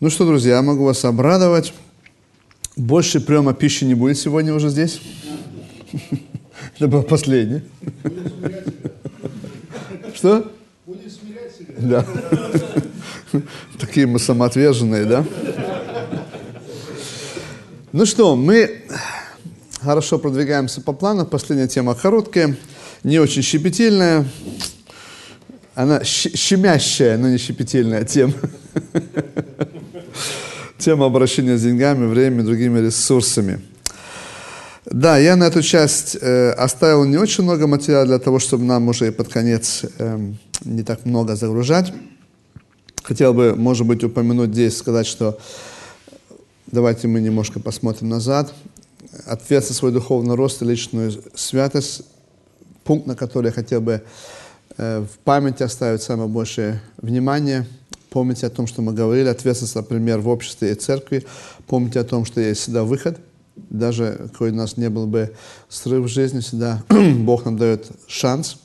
Ну что, друзья, я могу вас обрадовать. Больше приема пищи не будет сегодня уже здесь. Это был последний. Что? Да. Такие мы самоотверженные, да? Ну что, мы хорошо продвигаемся по плану. Последняя тема короткая, не очень щепетильная. Она щемящая, но не щепетильная тема. Тема обращения с деньгами, временем и другими ресурсами. Да, я на эту часть э, оставил не очень много материала для того, чтобы нам уже под конец э, не так много загружать. Хотел бы, может быть, упомянуть здесь, сказать, что давайте мы немножко посмотрим назад. Ответственность свой духовный рост и личную святость, пункт, на который я хотел бы в памяти оставить самое большее внимание – Помните о том, что мы говорили, ответственность, например, в обществе и церкви. Помните о том, что есть всегда выход. Даже какой у нас не был бы срыв в жизни, всегда Бог нам дает шанс.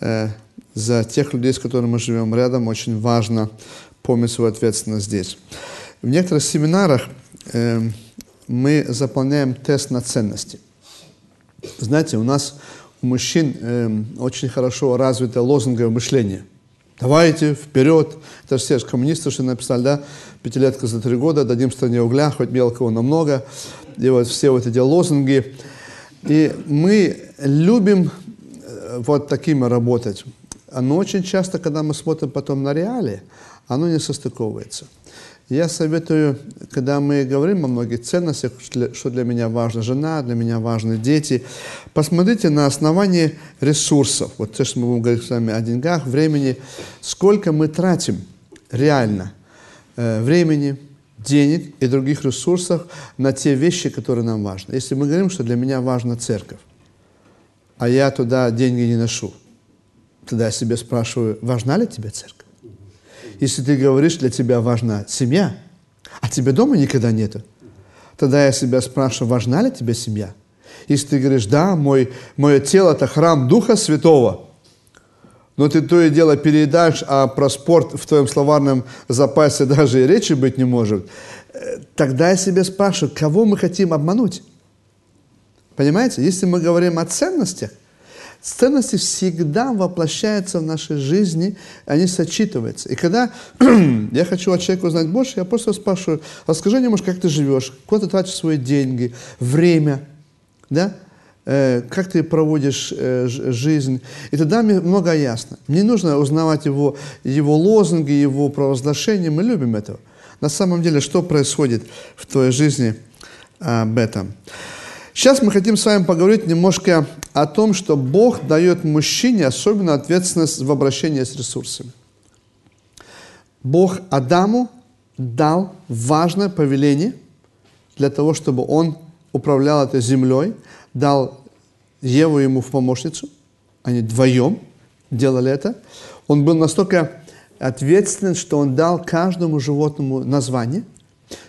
Э, за тех людей, с которыми мы живем рядом, очень важно помнить свою ответственность здесь. В некоторых семинарах э, мы заполняем тест на ценности. Знаете, у нас у мужчин э, очень хорошо развито лозунговое мышление – Давайте, вперед. Это же все же коммунисты, что написали, да, пятилетка за три года, дадим стране угля, хоть мелкого, но много. И вот все вот эти лозунги. И мы любим э, вот такими работать. Но очень часто, когда мы смотрим потом на реалии, оно не состыковывается. Я советую, когда мы говорим о многих ценностях, что для меня важна жена, для меня важны дети, посмотрите на основании ресурсов. Вот то, что мы будем говорить с вами о деньгах, времени, сколько мы тратим реально э, времени, денег и других ресурсов на те вещи, которые нам важны. Если мы говорим, что для меня важна церковь, а я туда деньги не ношу, тогда я себе спрашиваю, важна ли тебе церковь? Если ты говоришь, для тебя важна семья, а тебе дома никогда нету, тогда я себя спрашиваю, важна ли тебе семья? Если ты говоришь, да, мой, мое тело – это храм Духа Святого, но ты то и дело передаешь, а про спорт в твоем словарном запасе даже и речи быть не может, э, тогда я себя спрашиваю, кого мы хотим обмануть? Понимаете? Если мы говорим о ценностях, Ценности всегда воплощаются в нашей жизни, они сочетываются. И когда я хочу от человека узнать больше, я просто спрашиваю, расскажи немножко, как ты живешь, куда ты тратишь свои деньги, время, да? Э, как ты проводишь э, жизнь. И тогда мне много ясно. Мне нужно узнавать его, его лозунги, его провозглашения. Мы любим этого. На самом деле, что происходит в твоей жизни об этом. Сейчас мы хотим с вами поговорить немножко о том, что Бог дает мужчине особенно ответственность в обращении с ресурсами. Бог Адаму дал важное повеление для того, чтобы он управлял этой землей, дал Еву ему в помощницу, они вдвоем делали это. Он был настолько ответственен, что он дал каждому животному название –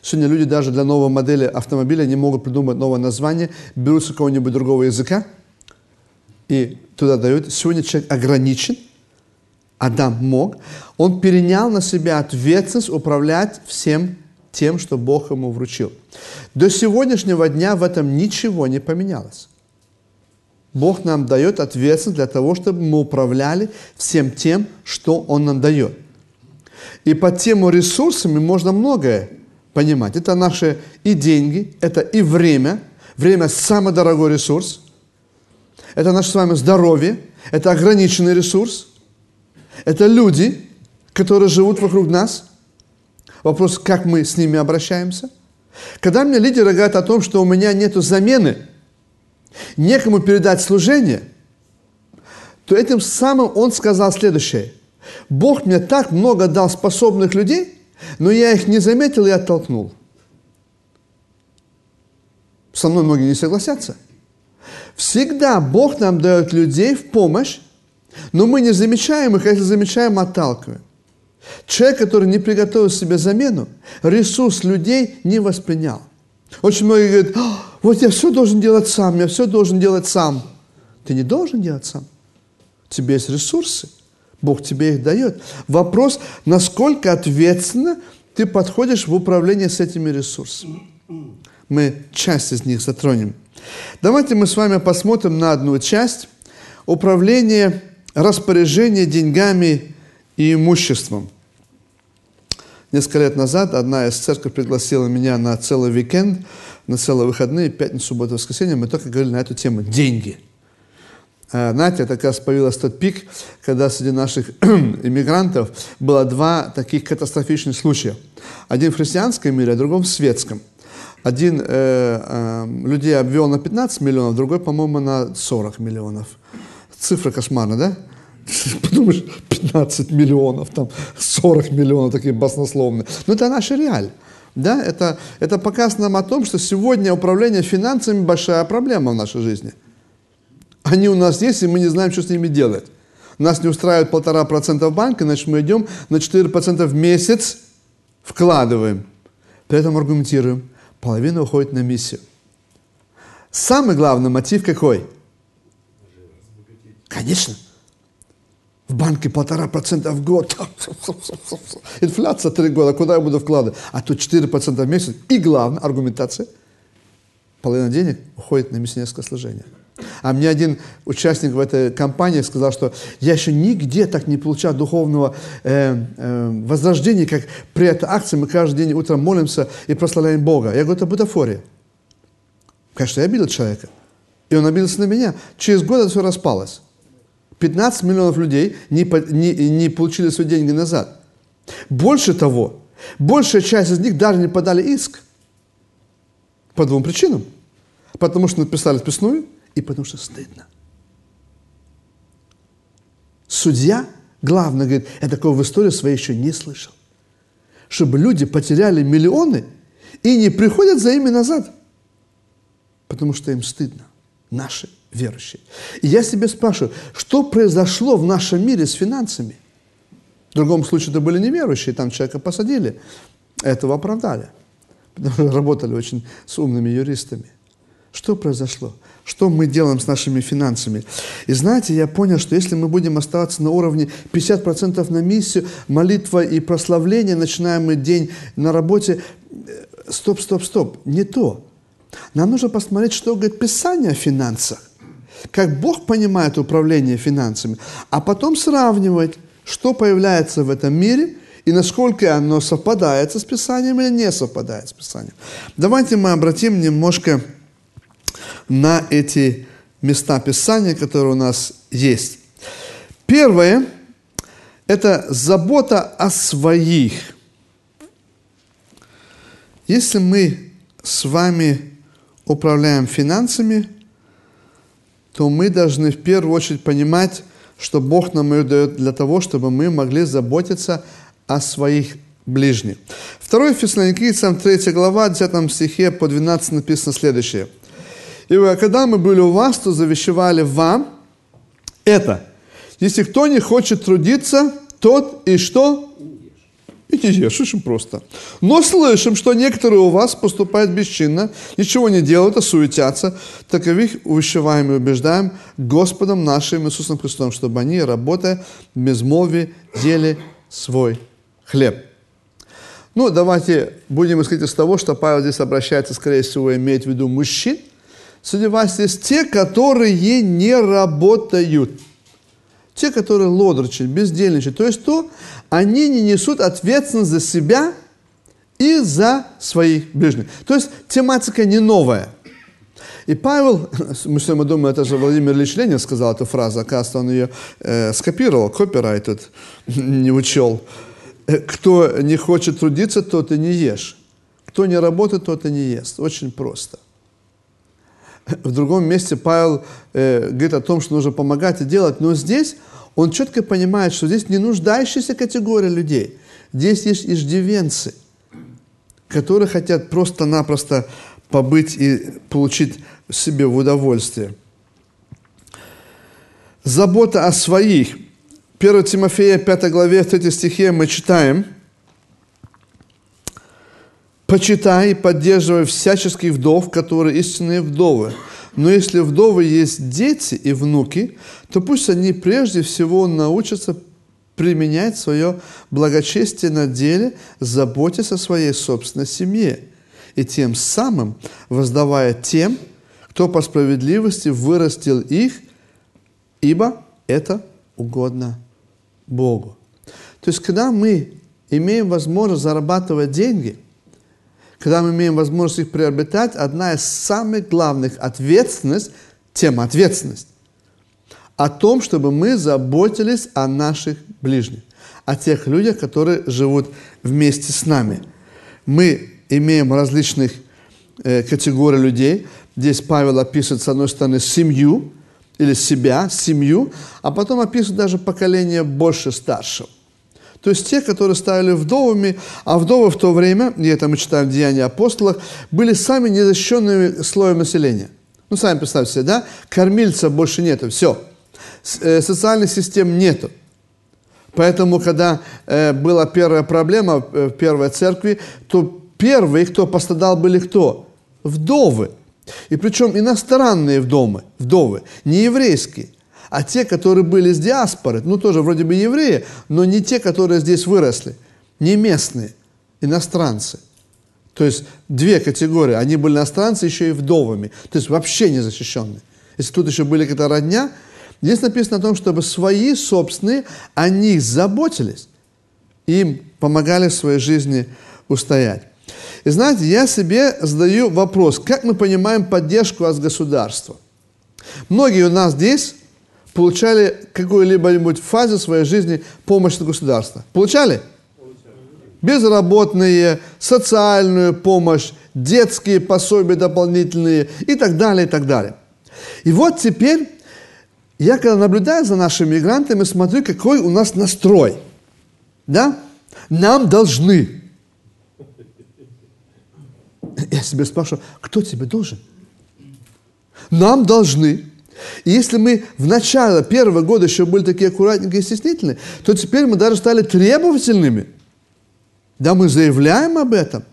Сегодня люди даже для новой модели автомобиля не могут придумать новое название, берут с какого-нибудь другого языка и туда дают. Сегодня человек ограничен, Адам мог. Он перенял на себя ответственность управлять всем тем, что Бог ему вручил. До сегодняшнего дня в этом ничего не поменялось. Бог нам дает ответственность для того, чтобы мы управляли всем тем, что Он нам дает. И по тему ресурсами можно многое понимать. Это наши и деньги, это и время. Время – самый дорогой ресурс. Это наше с вами здоровье, это ограниченный ресурс. Это люди, которые живут вокруг нас. Вопрос, как мы с ними обращаемся. Когда мне лидеры говорят о том, что у меня нет замены, некому передать служение, то этим самым он сказал следующее. Бог мне так много дал способных людей, но я их не заметил и оттолкнул. Со мной многие не согласятся. Всегда Бог нам дает людей в помощь, но мы не замечаем их, а если замечаем, отталкиваем. Человек, который не приготовил себе замену, ресурс людей не воспринял. Очень многие говорят, «А, вот я все должен делать сам, я все должен делать сам. Ты не должен делать сам. У тебя есть ресурсы. Бог тебе их дает. Вопрос, насколько ответственно ты подходишь в управление с этими ресурсами. Мы часть из них затронем. Давайте мы с вами посмотрим на одну часть управление, распоряжение деньгами и имуществом. Несколько лет назад одна из церкви пригласила меня на целый уикенд, на целые выходные, пятницу, субботу, воскресенье. Мы только говорили на эту тему – деньги. А, знаете, это как раз появился тот пик, когда среди наших иммигрантов было два таких катастрофичных случая. Один в христианском мире, а другой в светском. Один э, э, людей обвел на 15 миллионов, другой, по-моему, на 40 миллионов. Цифра кошмарная, да? Подумаешь, 15 миллионов, там 40 миллионов, такие баснословные. Но это наша реаль. Да? Это, это показ нам о том, что сегодня управление финансами большая проблема в нашей жизни. Они у нас есть, и мы не знаем, что с ними делать. Нас не устраивает полтора процента в банке, значит мы идем на 4 процента в месяц, вкладываем. При этом аргументируем. Половина уходит на миссию. Самый главный мотив какой? Конечно. В банке полтора процента в год. Инфляция три года, куда я буду вкладывать? А тут 4 процента в месяц. И главное, аргументация. Половина денег уходит на миссионерское служение. А мне один участник в этой компании сказал, что я еще нигде так не получал духовного э, э, возрождения, как при этой акции. Мы каждый день утром молимся и прославляем Бога. Я говорю, это бутафория. Конечно, я обидел человека. И он обиделся на меня. Через год это все распалось. 15 миллионов людей не, не, не получили свои деньги назад. Больше того, большая часть из них даже не подали иск. По двум причинам. Потому что написали списную и потому что стыдно. Судья, главное, говорит, я такого в истории своей еще не слышал. Чтобы люди потеряли миллионы и не приходят за ими назад. Потому что им стыдно. Наши верующие. И я себе спрашиваю, что произошло в нашем мире с финансами? В другом случае это были неверующие, там человека посадили, этого оправдали. Потому что работали очень с умными юристами. Что произошло? Что мы делаем с нашими финансами? И знаете, я понял, что если мы будем оставаться на уровне 50% на миссию, молитва и прославление, начинаем мы день на работе, э, стоп, стоп, стоп, не то. Нам нужно посмотреть, что говорит Писание о финансах как Бог понимает управление финансами, а потом сравнивать, что появляется в этом мире и насколько оно совпадает с Писанием или не совпадает с Писанием. Давайте мы обратим немножко на эти места Писания, которые у нас есть. Первое – это забота о своих. Если мы с вами управляем финансами, то мы должны в первую очередь понимать, что Бог нам ее дает для того, чтобы мы могли заботиться о своих ближних. 2 Фессалоникийцам 3 глава, 10 стихе по 12 написано следующее. «И когда мы были у вас, то завещевали вам это. Если кто не хочет трудиться, тот и что? И не ешь, очень просто. Но слышим, что некоторые у вас поступают бесчинно, ничего не делают, а суетятся. Таковых увещеваем и убеждаем Господом нашим Иисусом Христом, чтобы они, работая в безмолвии, ели свой хлеб. Ну, давайте будем исходить из того, что Павел здесь обращается, скорее всего, имеет в виду мужчин. Среди вас есть те, которые не работают. Те, которые лодрочат, бездельничают. То есть то, они не несут ответственность за себя и за своих ближних. То есть тематика не новая. И Павел, мы все мы думаем, это же Владимир Ильич Ленин сказал эту фразу, оказывается, он ее э, скопировал, копирайт тут не учел. «Э, кто не хочет трудиться, тот и не ешь. Кто не работает, тот и не ест. Очень просто. В другом месте Павел э, говорит о том, что нужно помогать и делать, но здесь он четко понимает, что здесь не нуждающаяся категория людей. Здесь есть иждивенцы, которые хотят просто-напросто побыть и получить себе в удовольствие. Забота о своих. 1 Тимофея, 5 главе, 3 стихе мы читаем. «Почитай и поддерживай всяческих вдов, которые истинные вдовы, но если вдовы есть дети и внуки, то пусть они прежде всего научатся применять свое благочестие на деле, заботясь о своей собственной семье, и тем самым воздавая тем, кто по справедливости вырастил их, ибо это угодно Богу. То есть, когда мы имеем возможность зарабатывать деньги, когда мы имеем возможность их приобретать, одна из самых главных ответственностей, тема ответственность, о том, чтобы мы заботились о наших ближних, о тех людях, которые живут вместе с нами. Мы имеем различных э, категорий людей. Здесь Павел описывает, с одной стороны, семью, или себя, семью, а потом описывает даже поколение больше старшего. То есть те, которые стали вдовами, а вдовы в то время, и это мы читаем в Деянии апостолах, были сами незащищенными слоем населения. Ну, сами представьте себе, да? Кормильца больше нету, все. Э, социальных систем нету. Поэтому, когда э, была первая проблема э, в первой церкви, то первые, кто пострадал, были кто? Вдовы. И причем иностранные вдовы, вдовы, не еврейские, а те, которые были с диаспоры, ну тоже вроде бы евреи, но не те, которые здесь выросли, не местные, иностранцы. То есть две категории, они были иностранцы еще и вдовами, то есть вообще не защищенные. Если тут еще были какая-то родня, здесь написано о том, чтобы свои собственные о них заботились, им помогали в своей жизни устоять. И знаете, я себе задаю вопрос, как мы понимаем поддержку от государства? Многие у нас здесь получали какую-либо фазе своей жизни помощь от государства. Получали? Безработные, социальную помощь, детские пособия дополнительные и так далее, и так далее. И вот теперь я, когда наблюдаю за нашими мигрантами, смотрю, какой у нас настрой. Да? Нам должны. Я себе спрашиваю, кто тебе должен? Нам должны. И если мы в начале первого года еще были такие аккуратненькие и стеснительные, то теперь мы даже стали требовательными. Да, мы заявляем об этом.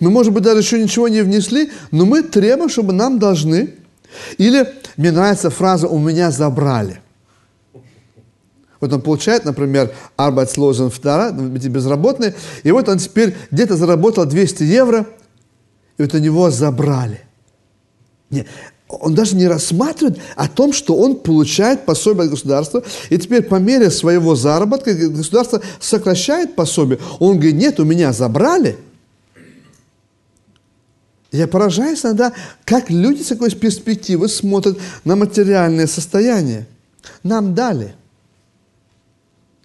Мы, может быть, даже еще ничего не внесли, но мы требуем, чтобы нам должны. Или мне нравится фраза «у меня забрали». Вот он получает, например, Arbeitslosenfahrer, эти безработные, и вот он теперь где-то заработал 200 евро, и вот у него забрали. Нет, он даже не рассматривает о том, что он получает пособие от государства, и теперь по мере своего заработка государство сокращает пособие. Он говорит, нет, у меня забрали. Я поражаюсь иногда, как люди с такой перспективы смотрят на материальное состояние. Нам дали –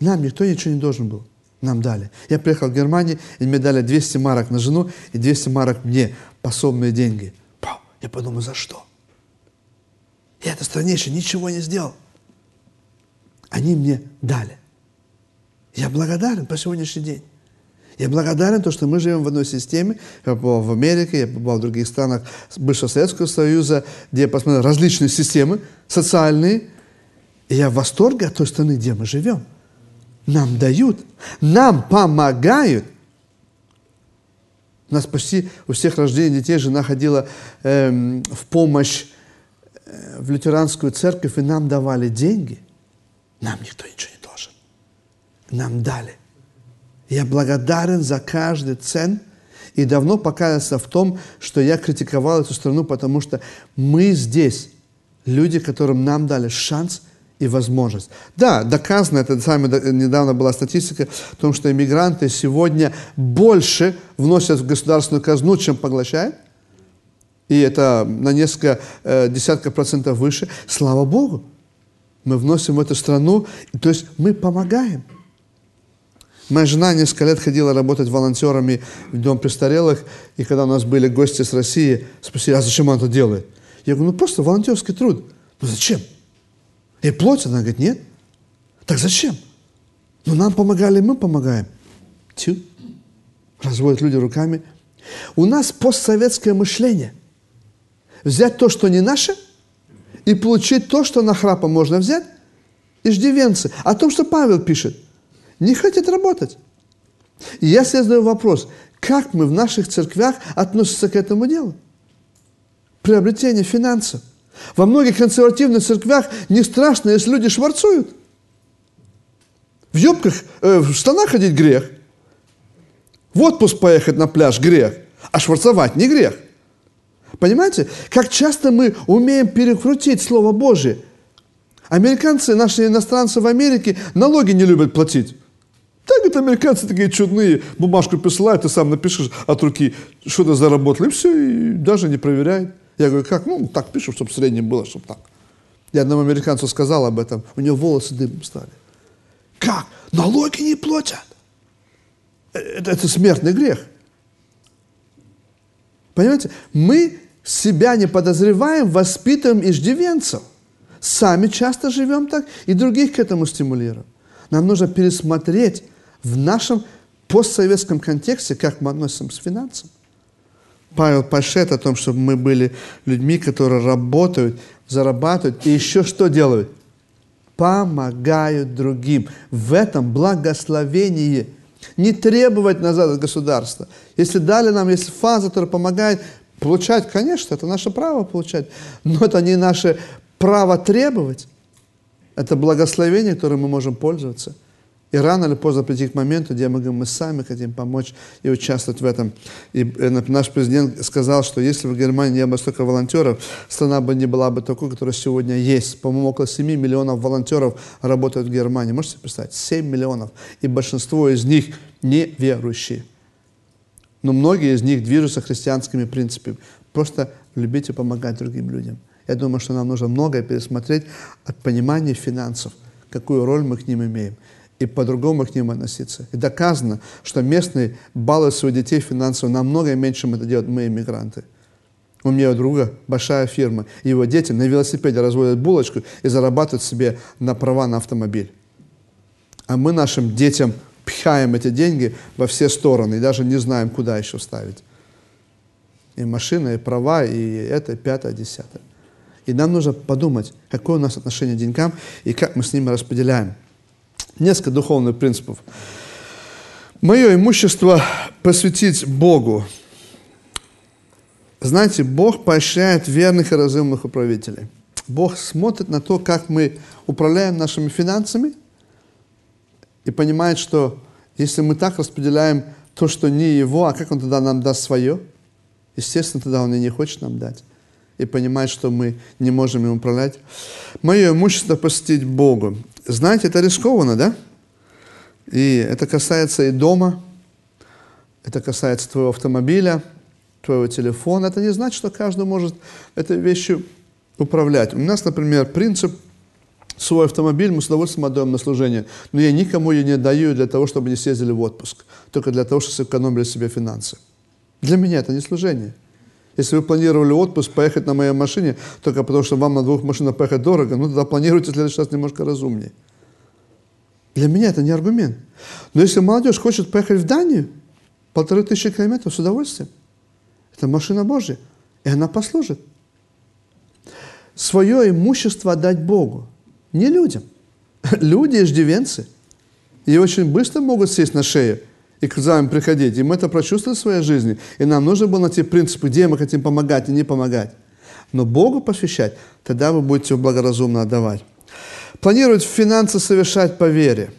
нам никто ничего не должен был. Нам дали. Я приехал в Германию, и мне дали 200 марок на жену и 200 марок мне, пособные деньги. Я подумал, за что? Еще ничего не сделал. Они мне дали. Я благодарен по сегодняшний день. Я благодарен, то, что мы живем в одной системе. Я побывал в Америке, я побывал в других странах бывшего Советского Союза, где я посмотрел различные системы социальные. И я в восторге от той страны, где мы живем нам дают, нам помогают. У нас почти у всех рождений детей жена ходила э, в помощь в лютеранскую церковь, и нам давали деньги. Нам никто ничего не должен. Нам дали. Я благодарен за каждый цент и давно покаялся в том, что я критиковал эту страну, потому что мы здесь, люди, которым нам дали шанс – и возможность. Да, доказано, это сами недавно была статистика о том, что иммигранты сегодня больше вносят в государственную казну, чем поглощают. И это на несколько э, десятков процентов выше. Слава Богу, мы вносим в эту страну, то есть мы помогаем. Моя жена несколько лет ходила работать волонтерами в Дом престарелых, и когда у нас были гости с России, спросили, а зачем он это делает? Я говорю, ну просто волонтерский труд. Ну зачем? И плоть, она говорит, нет. Так зачем? Ну, нам помогали, мы помогаем. Тю. Разводят люди руками. У нас постсоветское мышление. Взять то, что не наше, и получить то, что на храпа можно взять, иждивенцы. О том, что Павел пишет. Не хотят работать. И я себе задаю вопрос, как мы в наших церквях относимся к этому делу? Приобретение финансов. Во многих консервативных церквях не страшно, если люди шварцуют. В юбках, э, в штанах ходить грех. В отпуск поехать на пляж грех. А шварцевать не грех. Понимаете, как часто мы умеем перекрутить Слово Божие. Американцы, наши иностранцы в Америке налоги не любят платить. Так это американцы такие чудные, бумажку присылают, ты сам напишешь от руки, что ты заработал, и все, и даже не проверяет. Я говорю, как? Ну, так пишу, чтобы в среднем было, чтобы так. Я одному американцу сказал об этом, у него волосы дымом стали. Как? Налоги не платят? Э, это, это смертный грех. Понимаете? Мы себя не подозреваем, воспитываем иждивенцев. Сами часто живем так и других к этому стимулируем. Нам нужно пересмотреть в нашем постсоветском контексте, как мы относимся к финансам. Павел пошет о том, чтобы мы были людьми, которые работают, зарабатывают и еще что делают? Помогают другим. В этом благословение. Не требовать назад от государства. Если дали нам, если фаза, которая помогает, получать, конечно, это наше право получать, но это не наше право требовать. Это благословение, которым мы можем пользоваться. И рано или поздно прийти к моменту, где мы говорим, мы сами хотим помочь и участвовать в этом. И э, наш президент сказал, что если в Германии не было столько волонтеров, страна бы не была бы такой, которая сегодня есть. По-моему, около 7 миллионов волонтеров работают в Германии. Можете представить? 7 миллионов. И большинство из них неверующие. Но многие из них движутся христианскими принципами. Просто любите помогать другим людям. Я думаю, что нам нужно многое пересмотреть от понимания финансов, какую роль мы к ним имеем и по-другому к ним относиться. И доказано, что местные балуют своих детей финансово намного меньше, чем это делают мы, иммигранты. У меня у друга большая фирма, его дети на велосипеде разводят булочку и зарабатывают себе на права на автомобиль. А мы нашим детям пихаем эти деньги во все стороны и даже не знаем, куда еще ставить. И машина, и права, и это, пятое, десятое. И нам нужно подумать, какое у нас отношение к деньгам и как мы с ними распределяем. Несколько духовных принципов. Мое имущество посвятить Богу. Знаете, Бог поощряет верных и разумных управителей. Бог смотрит на то, как мы управляем нашими финансами и понимает, что если мы так распределяем то, что не Его, а как Он тогда нам даст свое? Естественно, тогда Он и не хочет нам дать. И понимает, что мы не можем им управлять. Мое имущество посвятить Богу. Знаете, это рискованно, да? И это касается и дома, это касается твоего автомобиля, твоего телефона. Это не значит, что каждый может этой вещью управлять. У нас, например, принцип свой автомобиль мы с удовольствием отдаем на служение, но я никому ее не даю для того, чтобы не съездили в отпуск, только для того, чтобы сэкономили себе финансы. Для меня это не служение. Если вы планировали отпуск, поехать на моей машине, только потому что вам на двух машинах поехать дорого, ну тогда планируйте в следующий раз немножко разумнее. Для меня это не аргумент. Но если молодежь хочет поехать в Данию, полторы тысячи километров с удовольствием, это машина Божья, и она послужит. Свое имущество отдать Богу, не людям. Люди иждивенцы. И очень быстро могут сесть на шею – и к нам приходить. И мы это прочувствовали в своей жизни. И нам нужно было найти принципы, где мы хотим помогать и не помогать. Но Богу посвящать, тогда вы будете благоразумно отдавать. Планировать финансы совершать по вере.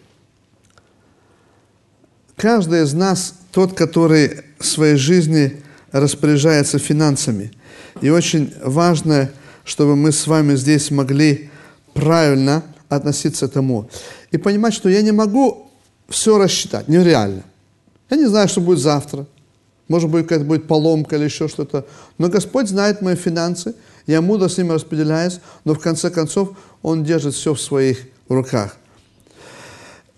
Каждый из нас тот, который в своей жизни распоряжается финансами. И очень важно, чтобы мы с вами здесь могли правильно относиться к тому. И понимать, что я не могу все рассчитать, нереально. Я не знаю, что будет завтра. Может быть, какая-то будет поломка или еще что-то. Но Господь знает мои финансы. Я мудро с ними распределяюсь, но в конце концов Он держит все в своих руках.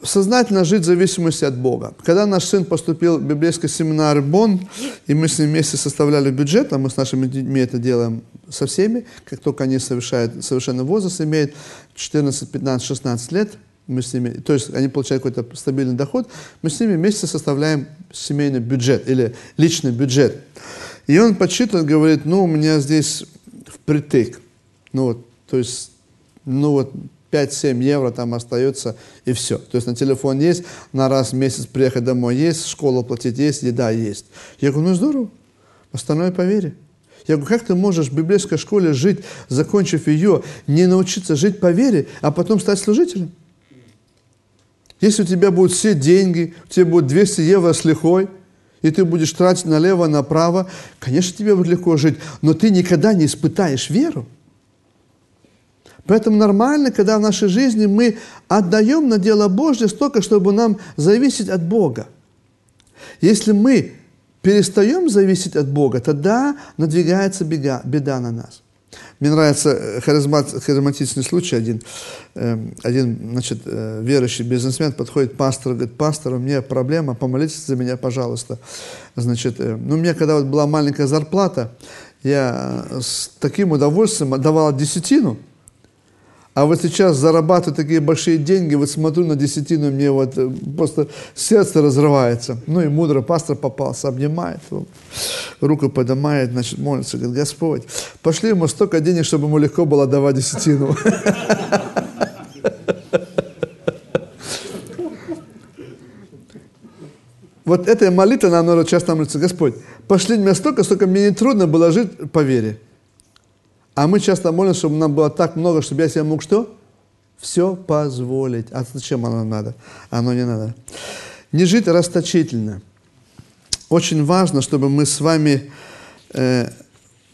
Сознательно жить в зависимости от Бога. Когда наш сын поступил в библейский семинар Бон, и мы с ним вместе составляли бюджет, а мы с нашими детьми это делаем со всеми, как только они совершают, совершенный возраст, имеют 14, 15, 16 лет – мы с ними, то есть они получают какой-то стабильный доход, мы с ними вместе составляем семейный бюджет или личный бюджет. И он подсчитывает, говорит, ну, у меня здесь впритык. Ну вот, то есть, ну вот, 5-7 евро там остается, и все. То есть на телефон есть, на раз в месяц приехать домой есть, школу платить есть, еда есть. Я говорю, ну здорово, остальное по вере. Я говорю, как ты можешь в библейской школе жить, закончив ее, не научиться жить по вере, а потом стать служителем? Если у тебя будут все деньги, у тебя будет 200 евро с лихой, и ты будешь тратить налево, направо, конечно, тебе будет легко жить, но ты никогда не испытаешь веру. Поэтому нормально, когда в нашей жизни мы отдаем на дело Божье столько, чтобы нам зависеть от Бога. Если мы перестаем зависеть от Бога, тогда надвигается беда, беда на нас. Мне нравится э, харизмат, харизматичный случай один. Эм, один, значит, э, верующий бизнесмен подходит пастору, говорит, пастор, у меня проблема, помолитесь за меня, пожалуйста. Значит, э, ну, у меня когда вот была маленькая зарплата, я с таким удовольствием отдавал десятину – а вот сейчас зарабатываю такие большие деньги, вот смотрю на десятину, мне вот э, просто сердце разрывается. Ну и мудро пастор попался, обнимает руку поднимает, значит, молится, говорит, Господь, пошли ему столько денег, чтобы ему легко было давать десятину. Вот эта молитва нам часто молиться, Господь, пошли мне столько, столько мне не трудно было жить по вере. А мы часто молимся, чтобы нам было так много, чтобы я себе мог что? Все позволить. А зачем оно надо? Оно не надо. Не жить расточительно. Очень важно, чтобы мы с вами э,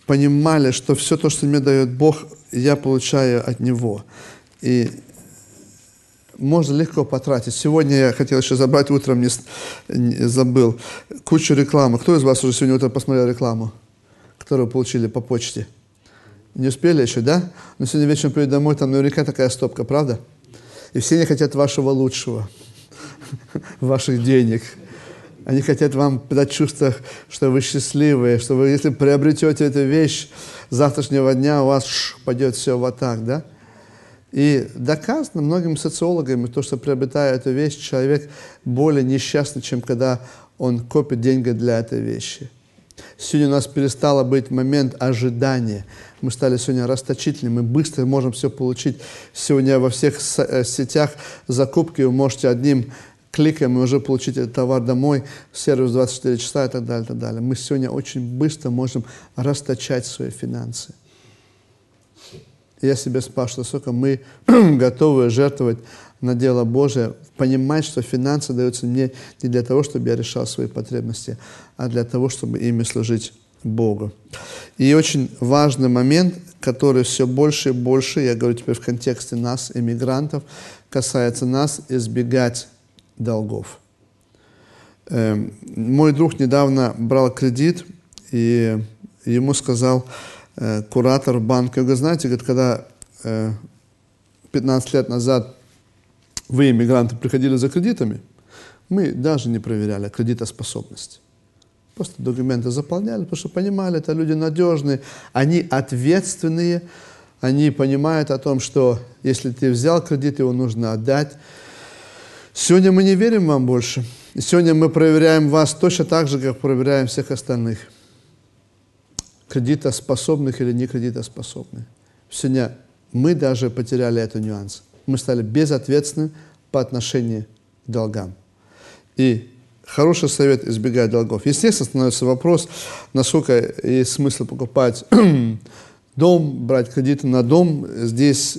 понимали, что все то, что мне дает Бог, я получаю от Него. И можно легко потратить. Сегодня я хотел еще забрать, утром не, не забыл, кучу рекламы. Кто из вас уже сегодня утром посмотрел рекламу, которую получили по почте? Не успели еще, да? Но сегодня вечером приду домой, там наверняка такая стопка, правда? И все не хотят вашего лучшего, ваших денег. Они хотят вам дать чувство, что вы счастливые, что вы, если приобретете эту вещь, завтрашнего дня у вас ш, пойдет все вот так, да? И доказано многими социологами, то, что приобретая эту вещь, человек более несчастный, чем когда он копит деньги для этой вещи. Сегодня у нас перестало быть момент ожидания. Мы стали сегодня расточительными, мы быстро можем все получить. Сегодня во всех э, сетях закупки вы можете одним кликом и уже получить этот товар домой, сервис 24 часа и так далее, и так далее. Мы сегодня очень быстро можем расточать свои финансы. Я себе спрашиваю, сколько мы готовы жертвовать на дело Божие, понимать, что финансы даются мне не для того, чтобы я решал свои потребности, а для того, чтобы ими служить Богу. И очень важный момент, который все больше и больше, я говорю теперь в контексте нас, иммигрантов, касается нас, избегать долгов. Эм, мой друг недавно брал кредит, и ему сказал э, куратор банка, вы знаете, говорит, когда 15 э, лет назад вы, иммигранты, приходили за кредитами, мы даже не проверяли кредитоспособность. Просто документы заполняли, потому что понимали, это люди надежные, они ответственные, они понимают о том, что если ты взял кредит, его нужно отдать. Сегодня мы не верим вам больше. Сегодня мы проверяем вас точно так же, как проверяем всех остальных. Кредитоспособных или не кредитоспособных. Сегодня мы даже потеряли этот нюанс мы стали безответственны по отношению к долгам. И хороший совет избегать долгов. Естественно, становится вопрос, насколько есть смысл покупать дом, брать кредиты на дом. Здесь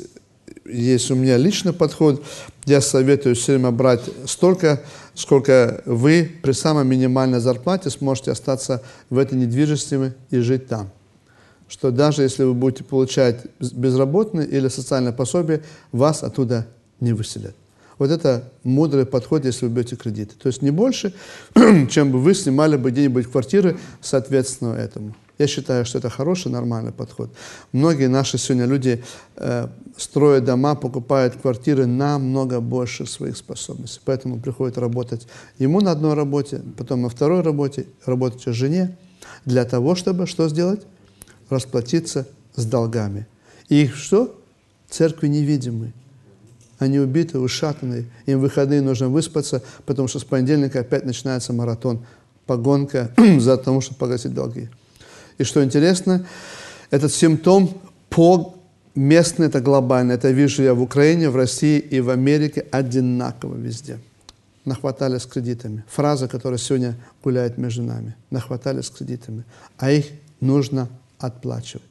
есть у меня личный подход. Я советую все время брать столько, сколько вы при самой минимальной зарплате сможете остаться в этой недвижимости и жить там что даже если вы будете получать безработное или социальное пособие, вас оттуда не выселят. Вот это мудрый подход, если вы берете кредиты. То есть не больше, чем бы вы снимали бы где-нибудь квартиры соответственно этому. Я считаю, что это хороший, нормальный подход. Многие наши сегодня люди э, строят дома, покупают квартиры намного больше своих способностей. Поэтому приходит работать ему на одной работе, потом на второй работе, работать жене, для того, чтобы что сделать? Расплатиться с долгами. И их что? Церкви невидимы. Они убиты, ушатаны, им в выходные нужно выспаться, потому что с понедельника опять начинается маратон, погонка за тому, чтобы погасить долги. И что интересно, этот симптом по местный, это глобально. Это вижу я в Украине, в России и в Америке одинаково везде. Нахватались кредитами. Фраза, которая сегодня гуляет между нами. Нахватались кредитами. А их нужно отплачивать.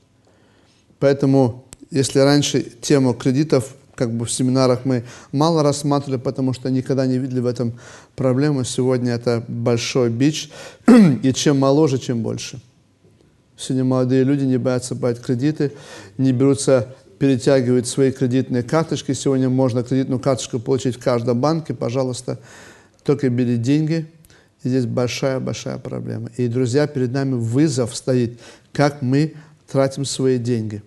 Поэтому, если раньше тему кредитов как бы в семинарах мы мало рассматривали, потому что никогда не видели в этом проблему. Сегодня это большой бич, и чем моложе, чем больше. Сегодня молодые люди не боятся брать кредиты, не берутся перетягивать свои кредитные карточки. Сегодня можно кредитную карточку получить в каждом банке. Пожалуйста, только бери деньги. И здесь большая-большая проблема. И, друзья, перед нами вызов стоит, как мы тратим свои деньги.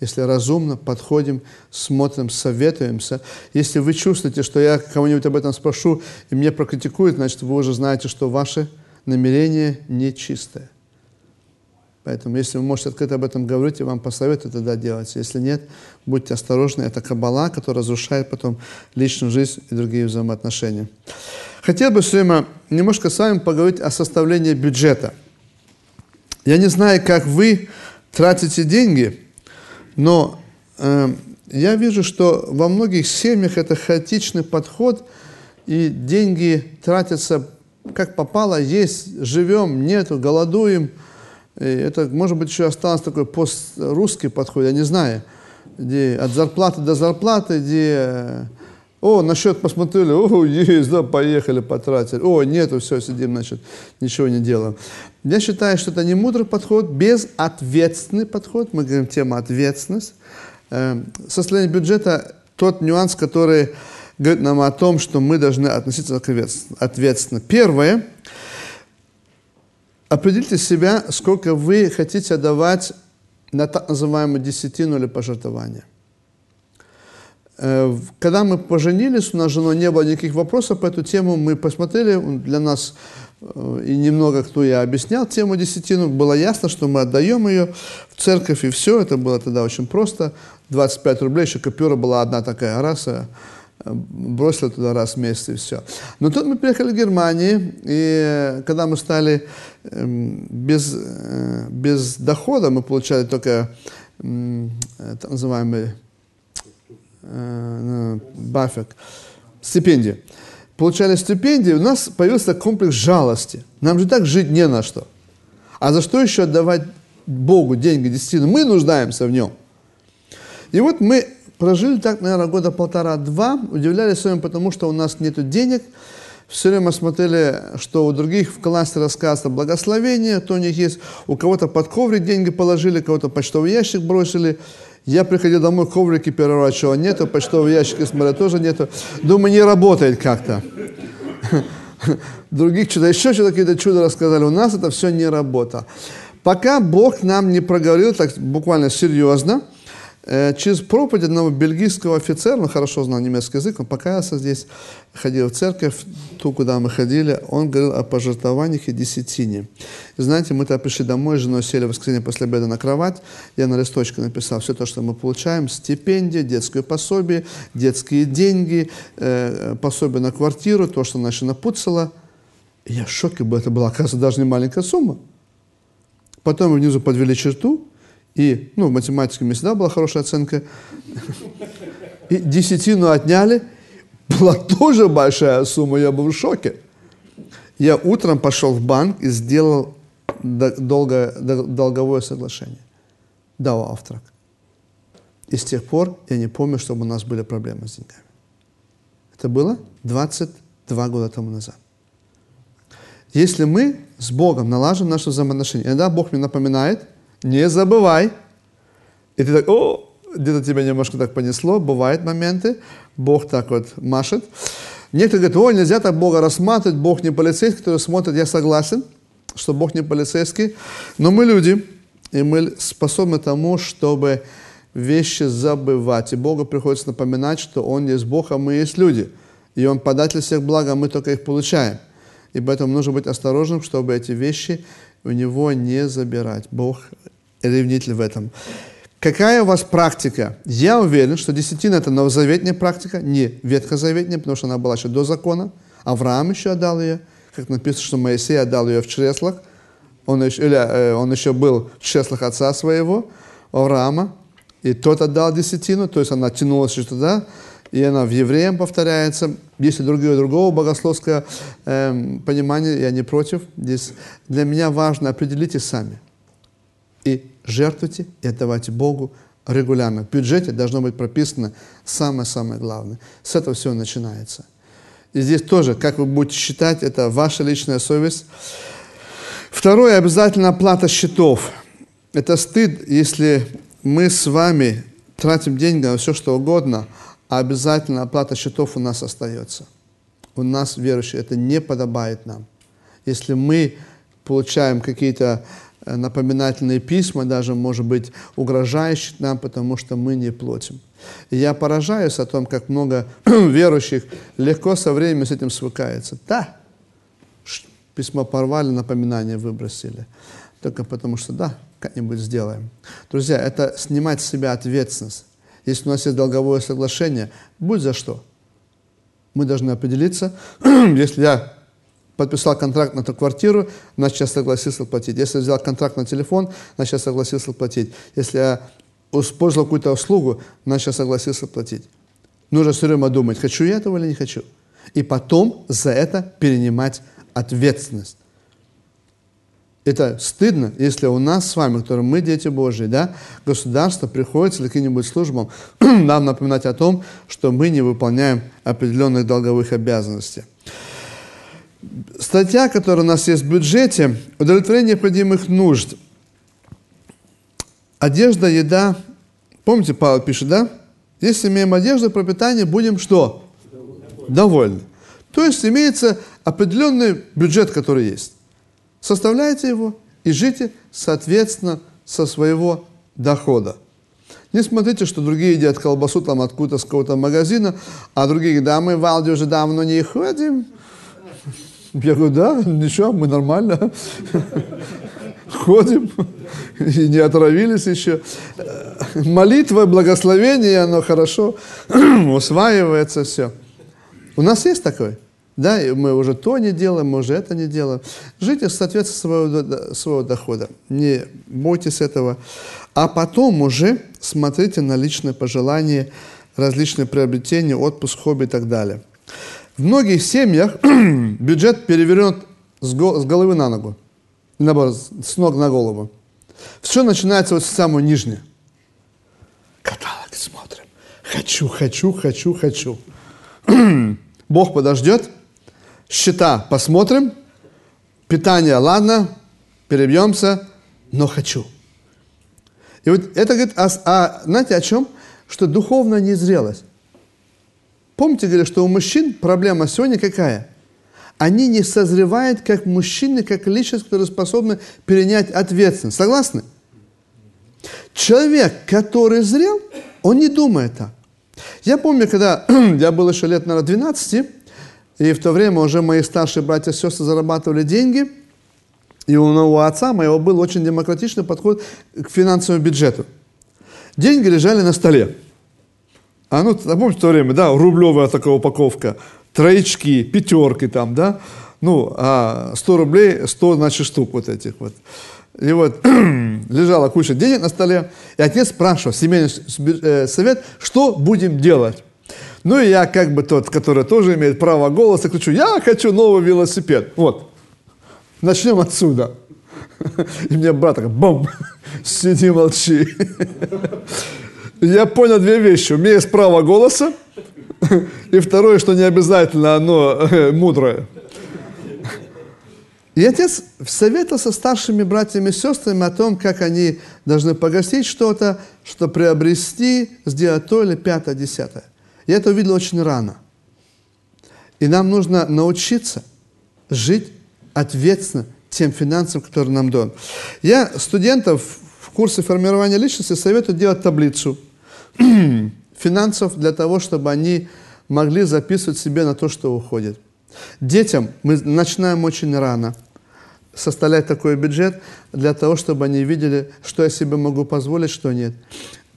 Если разумно подходим, смотрим, советуемся. Если вы чувствуете, что я кого-нибудь об этом спрошу, и мне прокритикуют, значит, вы уже знаете, что ваши намерения нечистые. Поэтому, если вы можете открыто об этом говорить, и вам посоветую тогда делать. Если нет, будьте осторожны. Это кабала, которая разрушает потом личную жизнь и другие взаимоотношения. Хотел бы время немножко с вами поговорить о составлении бюджета. Я не знаю, как вы тратите деньги, но э, я вижу, что во многих семьях это хаотичный подход, и деньги тратятся как попало, есть, живем, нету, голодуем – это, может быть, еще осталось такой пост-русский подход, я не знаю, где от зарплаты до зарплаты, где, о, на счет посмотрели, о, есть, да, поехали, потратили, о, нету, все, сидим, значит, ничего не делаем. Я считаю, что это не мудрый подход, безответственный подход, мы говорим тема ответственность. Эм, состояние бюджета тот нюанс, который говорит нам о том, что мы должны относиться ответственно. Первое, Определите себя, сколько вы хотите отдавать на так называемую десятину или пожертвование. Э, когда мы поженились, у нас с женой не было никаких вопросов по эту тему, мы посмотрели, для нас э, и немного кто я объяснял тему десятину, было ясно, что мы отдаем ее в церковь, и все, это было тогда очень просто. 25 рублей, еще купюра была одна такая, раз, бросил туда раз в месяц и все. Но тут мы приехали в Германию, и когда мы стали эм, без, э, без дохода, мы получали только так называемый э, ну, бафик, стипендию. Получали стипендии, у нас появился комплекс жалости. Нам же так жить не на что. А за что еще отдавать Богу деньги, десятину? Мы нуждаемся в нем. И вот мы Прожили так, наверное, года полтора-два. Удивлялись своим, потому что у нас нет денег. Все время смотрели, что у других в классе рассказывается благословение, то у них есть, у кого-то под коврик деньги положили, кого-то почтовый ящик бросили. Я приходил домой, коврики переворачивал, нету, почтовый ящик, смотря, тоже нету. Думаю, не работает как-то. Других чудо, еще что-то какие-то чудо рассказали. У нас это все не работало. Пока Бог нам не проговорил так буквально серьезно, через проповедь одного бельгийского офицера, он хорошо знал немецкий язык, он покаялся здесь, ходил в церковь, ту, куда мы ходили, он говорил о пожертвованиях и десятине. И знаете, мы тогда пришли домой, с женой сели в воскресенье после обеда на кровать, я на листочке написал все то, что мы получаем, стипендии, детское пособие, детские деньги, э, пособие на квартиру, то, что наша напуцала. И я в шоке был, это была, оказывается, даже не маленькая сумма. Потом внизу подвели черту, и, ну, в математике у меня всегда была хорошая оценка. И десятину отняли. Была тоже большая сумма, я был в шоке. Я утром пошел в банк и сделал долго, долговое соглашение. Дал авторок. И с тех пор я не помню, чтобы у нас были проблемы с деньгами. Это было 22 года тому назад. Если мы с Богом налажим наши взаимоотношения, иногда Бог мне напоминает – не забывай. И ты так, о, где-то тебя немножко так понесло, бывают моменты, Бог так вот машет. Некоторые говорят, о, нельзя так Бога рассматривать, Бог не полицейский, который смотрит, я согласен, что Бог не полицейский, но мы люди, и мы способны тому, чтобы вещи забывать. И Богу приходится напоминать, что Он есть Бог, а мы есть люди. И Он податель всех благ, а мы только их получаем. И поэтому нужно быть осторожным, чтобы эти вещи у него не забирать. Бог ревнитель в этом. Какая у вас практика? Я уверен, что десятина – это новозаветная практика, не ветхозаветная, потому что она была еще до закона. Авраам еще отдал ее, как написано, что Моисей отдал ее в чреслах. Он еще, или, э, он еще был в чреслах отца своего, Авраама, и тот отдал десятину, то есть она тянулась еще туда, и она в евреям повторяется. Если другое другого богословское э, понимание, я не против. Здесь для меня важно, определите сами. И жертвуйте, и отдавайте Богу регулярно. В бюджете должно быть прописано самое-самое главное. С этого все начинается. И здесь тоже, как вы будете считать, это ваша личная совесть. Второе, обязательно оплата счетов. Это стыд, если мы с вами тратим деньги на все, что угодно, обязательно оплата счетов у нас остается. У нас, верующие, это не подобает нам. Если мы получаем какие-то э, напоминательные письма, даже, может быть, угрожающие нам, потому что мы не платим. Я поражаюсь о том, как много верующих легко со временем с этим свыкается. Да, письмо порвали, напоминание выбросили. Только потому что, да, как-нибудь сделаем. Друзья, это снимать с себя ответственность. Если у нас есть долговое соглашение, будь за что. Мы должны определиться, если я подписал контракт на эту квартиру, значит, я согласился платить. Если я взял контракт на телефон, значит, я согласился платить. Если я использовал какую-то услугу, значит, я согласился платить. Нужно все время думать, хочу я этого или не хочу. И потом за это перенимать ответственность. Это стыдно, если у нас с вами, которые мы дети Божьи, да, государство приходится каким-нибудь службам нам напоминать о том, что мы не выполняем определенных долговых обязанностей. Статья, которая у нас есть в бюджете, удовлетворение необходимых нужд. Одежда, еда. Помните, Павел пишет, да? Если имеем одежду, пропитание, будем что? Довольны. То есть имеется определенный бюджет, который есть. Составляйте его и живите, соответственно, со своего дохода. Не смотрите, что другие едят колбасу там откуда-то с какого-то магазина, а другие, да, мы в Алде уже давно не ходим. Я говорю, да, ничего, мы нормально ходим и не отравились еще. Молитва, благословение, оно хорошо усваивается все. У нас есть такое? Да, и мы уже то не делаем, мы уже это не делаем. Жите в соответствии своего, своего дохода. Не бойтесь этого. А потом уже смотрите на личные пожелания, различные приобретения, отпуск, хобби и так далее. В многих семьях бюджет перевернут с головы на ногу. Наоборот, с ног на голову. Все начинается вот с самого нижнего. Каталог смотрим. Хочу, хочу, хочу, хочу. Бог подождет, счета посмотрим, питание, ладно, перебьемся, но хочу. И вот это говорит, а, а знаете о чем? Что духовная незрелость. Помните, говорили, что у мужчин проблема сегодня какая? Они не созревают как мужчины, как личность, которые способны перенять ответственность. Согласны? Человек, который зрел, он не думает так. Я помню, когда я был еще лет, наверное, 12, и в то время уже мои старшие братья и сестры зарабатывали деньги, и у моего отца моего был очень демократичный подход к финансовому бюджету. Деньги лежали на столе. А ну, помните в то время, да, рублевая такая упаковка, троечки, пятерки там, да, ну, а 100 рублей, 100, значит, штук вот этих вот. И вот лежала куча денег на столе, и отец спрашивал, семейный э, совет, что будем делать? Ну и я как бы тот, который тоже имеет право голоса, кричу, я хочу новый велосипед. Вот, начнем отсюда. И мне брат такой, бом, сиди, молчи. Я понял две вещи. У меня есть право голоса, и второе, что не обязательно оно э, мудрое. И отец советовал со старшими братьями и сестрами о том, как они должны погостить что-то, что приобрести, сделать то или пятое, десятое. Я это увидел очень рано. И нам нужно научиться жить ответственно тем финансам, которые нам дан. Я студентов в курсе формирования личности советую делать таблицу финансов для того, чтобы они могли записывать себе на то, что уходит. Детям мы начинаем очень рано составлять такой бюджет для того, чтобы они видели, что я себе могу позволить, что нет.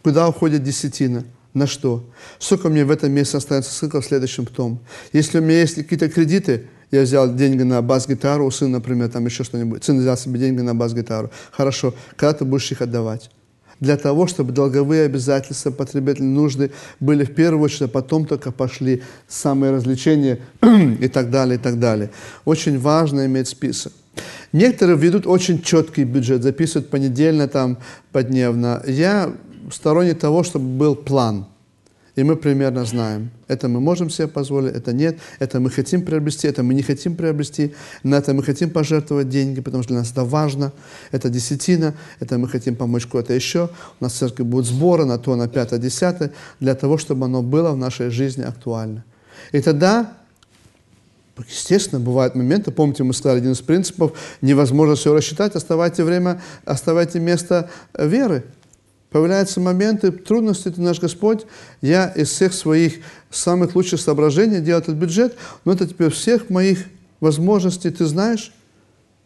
Куда уходит десятина – на что? Сколько мне в этом месяце останется, сколько в следующем том? Если у меня есть какие-то кредиты, я взял деньги на бас-гитару, у сына, например, там еще что-нибудь. Сын взял себе деньги на бас-гитару. Хорошо, когда ты будешь их отдавать? Для того, чтобы долговые обязательства, потребительные нужды были в первую очередь, а потом только пошли самые развлечения и так далее, и так далее. Очень важно иметь список. Некоторые ведут очень четкий бюджет, записывают понедельно, там, подневно. Я сторонник того, чтобы был план. И мы примерно знаем, это мы можем себе позволить, это нет, это мы хотим приобрести, это мы не хотим приобрести, на это мы хотим пожертвовать деньги, потому что для нас это важно, это десятина, это мы хотим помочь куда-то еще, у нас в церкви будут сборы на то, на пятое, десятое, для того, чтобы оно было в нашей жизни актуально. И тогда Естественно, бывают моменты, помните, мы сказали, один из принципов, невозможно все рассчитать, оставайте время, оставайте место веры. Появляются моменты, трудности, ты наш Господь, я из всех своих самых лучших соображений делаю этот бюджет, но это теперь всех моих возможностей. Ты знаешь,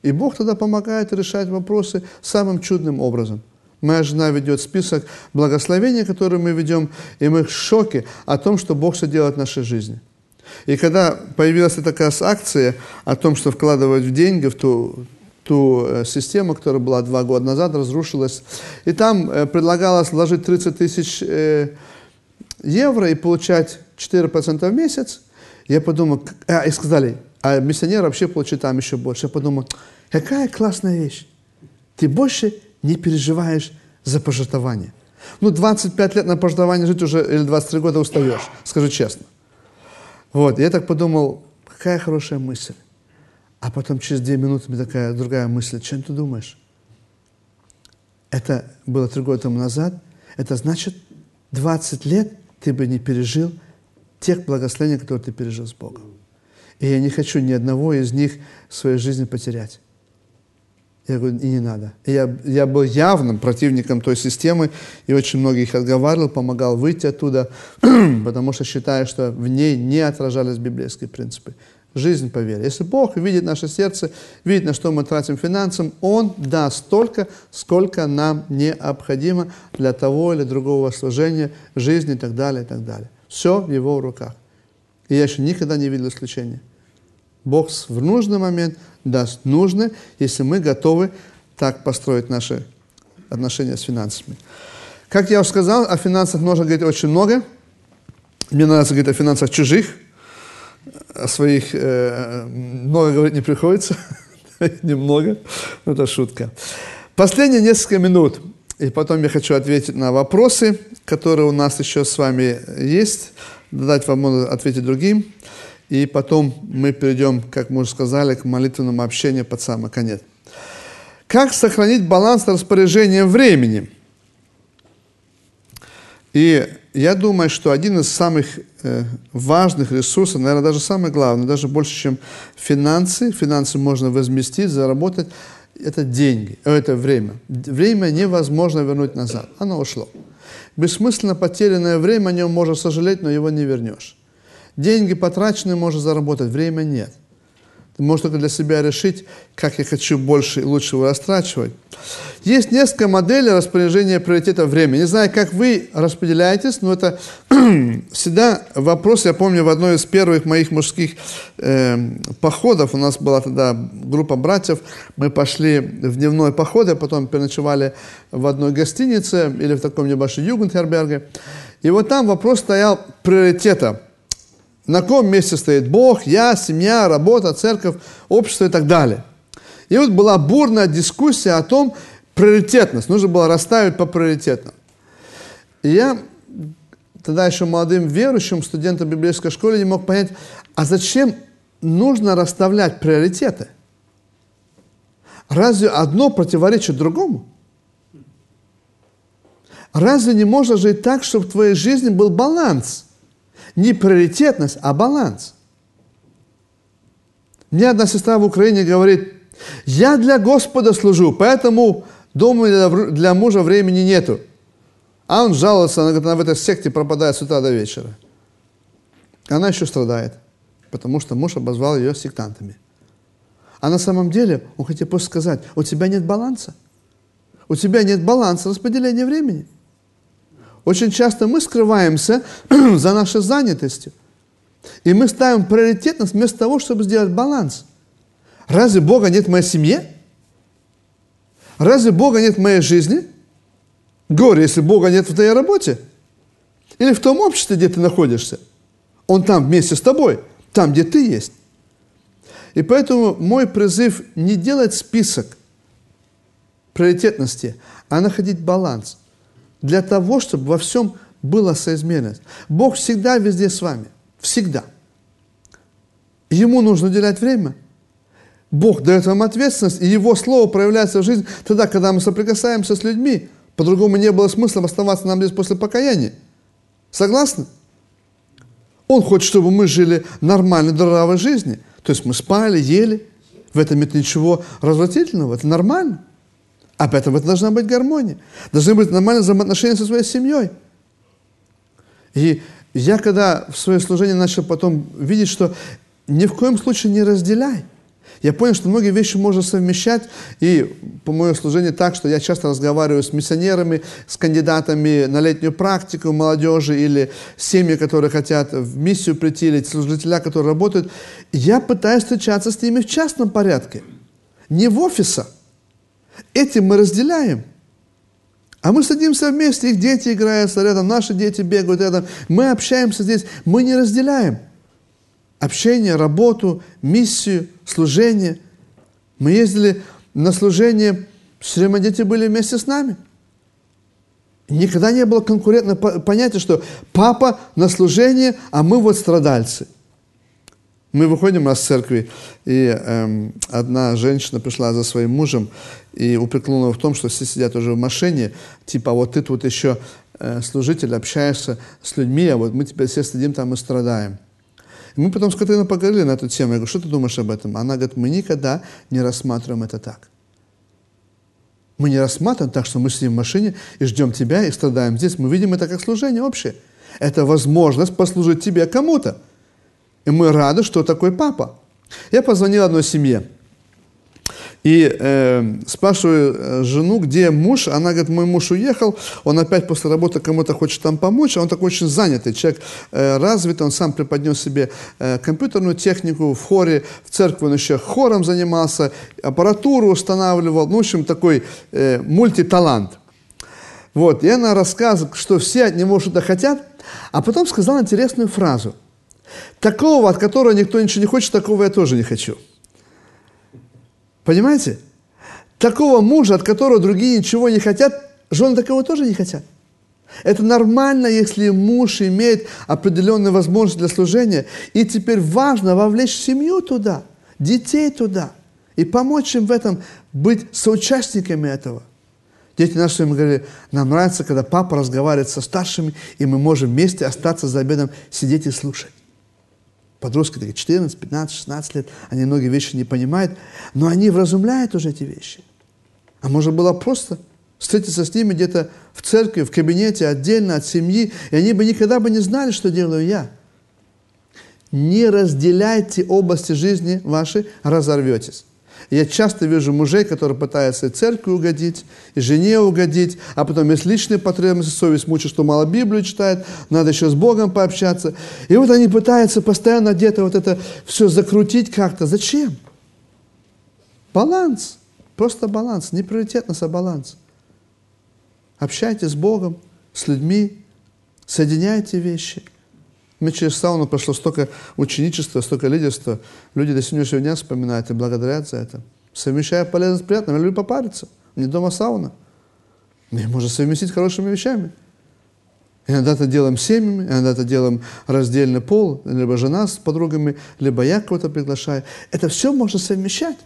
и Бог тогда помогает решать вопросы самым чудным образом. Моя жена ведет список благословений, которые мы ведем, и мы в шоке о том, что Бог все делает в нашей жизни – и когда появилась такая акция о том, что вкладывать в деньги, в ту, ту э, систему, которая была два года назад, разрушилась, и там э, предлагалось вложить 30 тысяч э, евро и получать 4% в месяц, я подумал, а, и сказали, а миссионер вообще получит там еще больше. Я подумал, какая классная вещь. Ты больше не переживаешь за пожертвование. Ну, 25 лет на пожертвование жить уже, или 23 года устаешь, скажу честно. Вот, я так подумал, какая хорошая мысль. А потом через две минуты мне такая другая мысль, чем ты думаешь? Это было три года тому назад. Это значит, 20 лет ты бы не пережил тех благословений, которые ты пережил с Богом. И я не хочу ни одного из них в своей жизни потерять. Я говорю, и не надо. И я, я был явным противником той системы и очень многих отговаривал, помогал выйти оттуда, потому что считаю, что в ней не отражались библейские принципы. Жизнь по вере. Если Бог видит наше сердце, видит, на что мы тратим финансам, Он даст столько, сколько нам необходимо для того или другого служения, жизни и так далее, и так далее. Все в Его руках. И я еще никогда не видел исключения. Бог в нужный момент даст нужное, если мы готовы так построить наши отношения с финансами. Как я уже сказал, о финансах нужно говорить очень много. Мне нравится говорить о финансах чужих, своих э, много говорить не приходится, немного, но это шутка. Последние несколько минут, и потом я хочу ответить на вопросы, которые у нас еще с вами есть, дать вам ответить другим. И потом мы перейдем, как мы уже сказали, к молитвенному общению под самый конец. Как сохранить баланс распоряжения времени? И я думаю, что один из самых э, важных ресурсов, наверное, даже самый главный, даже больше, чем финансы, финансы можно возместить, заработать, это деньги, э, это время. Время невозможно вернуть назад, оно ушло. Бессмысленно потерянное время, о нем можно сожалеть, но его не вернешь. Деньги потраченные можно заработать, время нет. Ты можешь только для себя решить, как я хочу больше и лучше его растрачивать. Есть несколько моделей распоряжения приоритета времени. Не знаю, как вы распределяетесь, но это всегда вопрос. Я помню, в одной из первых моих мужских э, походов, у нас была тогда группа братьев, мы пошли в дневной поход, а потом переночевали в одной гостинице или в таком небольшом югенхерберге. И вот там вопрос стоял приоритета – на каком месте стоит Бог, я, семья, работа, церковь, общество и так далее. И вот была бурная дискуссия о том, приоритетность, нужно было расставить по приоритетам. И я тогда еще молодым верующим, студентом библейской школы не мог понять, а зачем нужно расставлять приоритеты? Разве одно противоречит другому? Разве не можно жить так, чтобы в твоей жизни был баланс – не приоритетность, а баланс. Мне одна сестра в Украине говорит, я для Господа служу, поэтому дома для мужа времени нету. А он жалуется, она говорит, она в этой секте пропадает с утра до вечера. Она еще страдает, потому что муж обозвал ее сектантами. А на самом деле он хотел просто сказать, у тебя нет баланса. У тебя нет баланса распределения времени. Очень часто мы скрываемся за нашей занятостью. И мы ставим приоритетность вместо того, чтобы сделать баланс. Разве Бога нет в моей семье? Разве Бога нет в моей жизни? Горе, если Бога нет в твоей работе. Или в том обществе, где ты находишься. Он там вместе с тобой, там, где ты есть. И поэтому мой призыв не делать список приоритетности, а находить баланс – для того, чтобы во всем была соизмеренность. Бог всегда везде с вами. Всегда. Ему нужно уделять время. Бог дает вам ответственность, и Его Слово проявляется в жизни тогда, когда мы соприкасаемся с людьми. По-другому не было смысла оставаться нам здесь после покаяния. Согласны? Он хочет, чтобы мы жили нормальной, здоровой жизнью. То есть мы спали, ели. В этом нет ничего развратительного. Это нормально. А поэтому это должна быть гармония. Должны быть нормальные взаимоотношения со своей семьей. И я, когда в свое служение начал потом видеть, что ни в коем случае не разделяй. Я понял, что многие вещи можно совмещать, и по моему служению так, что я часто разговариваю с миссионерами, с кандидатами на летнюю практику молодежи или семьи, которые хотят в миссию прийти, или служителя, которые работают. Я пытаюсь встречаться с ними в частном порядке, не в офисе. Этим мы разделяем. А мы садимся вместе, их дети играют рядом, наши дети бегают рядом. Мы общаемся здесь, мы не разделяем – общение, работу, миссию, служение. Мы ездили на служение, все время дети были вместе с нами. Никогда не было конкурентного понятия, что папа на служение, а мы вот страдальцы. Мы выходим из церкви, и эм, одна женщина пришла за своим мужем и упрекнула его в том, что все сидят уже в машине, типа, «А вот ты тут еще э, служитель, общаешься с людьми, а вот мы теперь все сидим там и страдаем. Мы потом с Катриной поговорили на эту тему. Я говорю, что ты думаешь об этом? Она говорит, мы никогда не рассматриваем это так. Мы не рассматриваем так, что мы сидим в машине и ждем тебя и страдаем здесь. Мы видим это как служение общее. Это возможность послужить тебе кому-то. И мы рады, что такой папа. Я позвонил одной семье. И э, спрашиваю э, жену, где муж. Она говорит, мой муж уехал, он опять после работы кому-то хочет там помочь. Он такой очень занятый, человек э, развитый, он сам преподнес себе э, компьютерную технику в хоре, в церкви он еще хором занимался, аппаратуру устанавливал. Ну, в общем, такой э, мультиталант. Вот, и она рассказывает, что все от него что-то хотят, а потом сказала интересную фразу. Такого, от которого никто ничего не хочет, такого я тоже не хочу. Понимаете? Такого мужа, от которого другие ничего не хотят, жены такого тоже не хотят. Это нормально, если муж имеет определенные возможности для служения, и теперь важно вовлечь семью туда, детей туда, и помочь им в этом, быть соучастниками этого. Дети наши им говорили, нам нравится, когда папа разговаривает со старшими, и мы можем вместе остаться за обедом, сидеть и слушать подростки такие 14, 15, 16 лет, они многие вещи не понимают, но они вразумляют уже эти вещи. А можно было просто встретиться с ними где-то в церкви, в кабинете, отдельно от семьи, и они бы никогда бы не знали, что делаю я. Не разделяйте области жизни вашей, разорветесь. Я часто вижу мужей, которые пытаются и церкви угодить, и жене угодить, а потом есть личные потребности, совесть мучает, что мало Библию читает, надо еще с Богом пообщаться. И вот они пытаются постоянно где-то вот это все закрутить как-то. Зачем? Баланс. Просто баланс. Не приоритетность, а баланс. Общайтесь с Богом, с людьми, соединяйте вещи – мне через сауну прошло столько ученичества, столько лидерства. Люди до сегодняшнего дня вспоминают и благодарят за это. Совмещая полезность с приятным. Я люблю попариться. Не дома сауна. Но можно совместить хорошими вещами. Иногда это делаем семьями, иногда это делаем раздельный пол, либо жена с подругами, либо я кого-то приглашаю. Это все можно совмещать.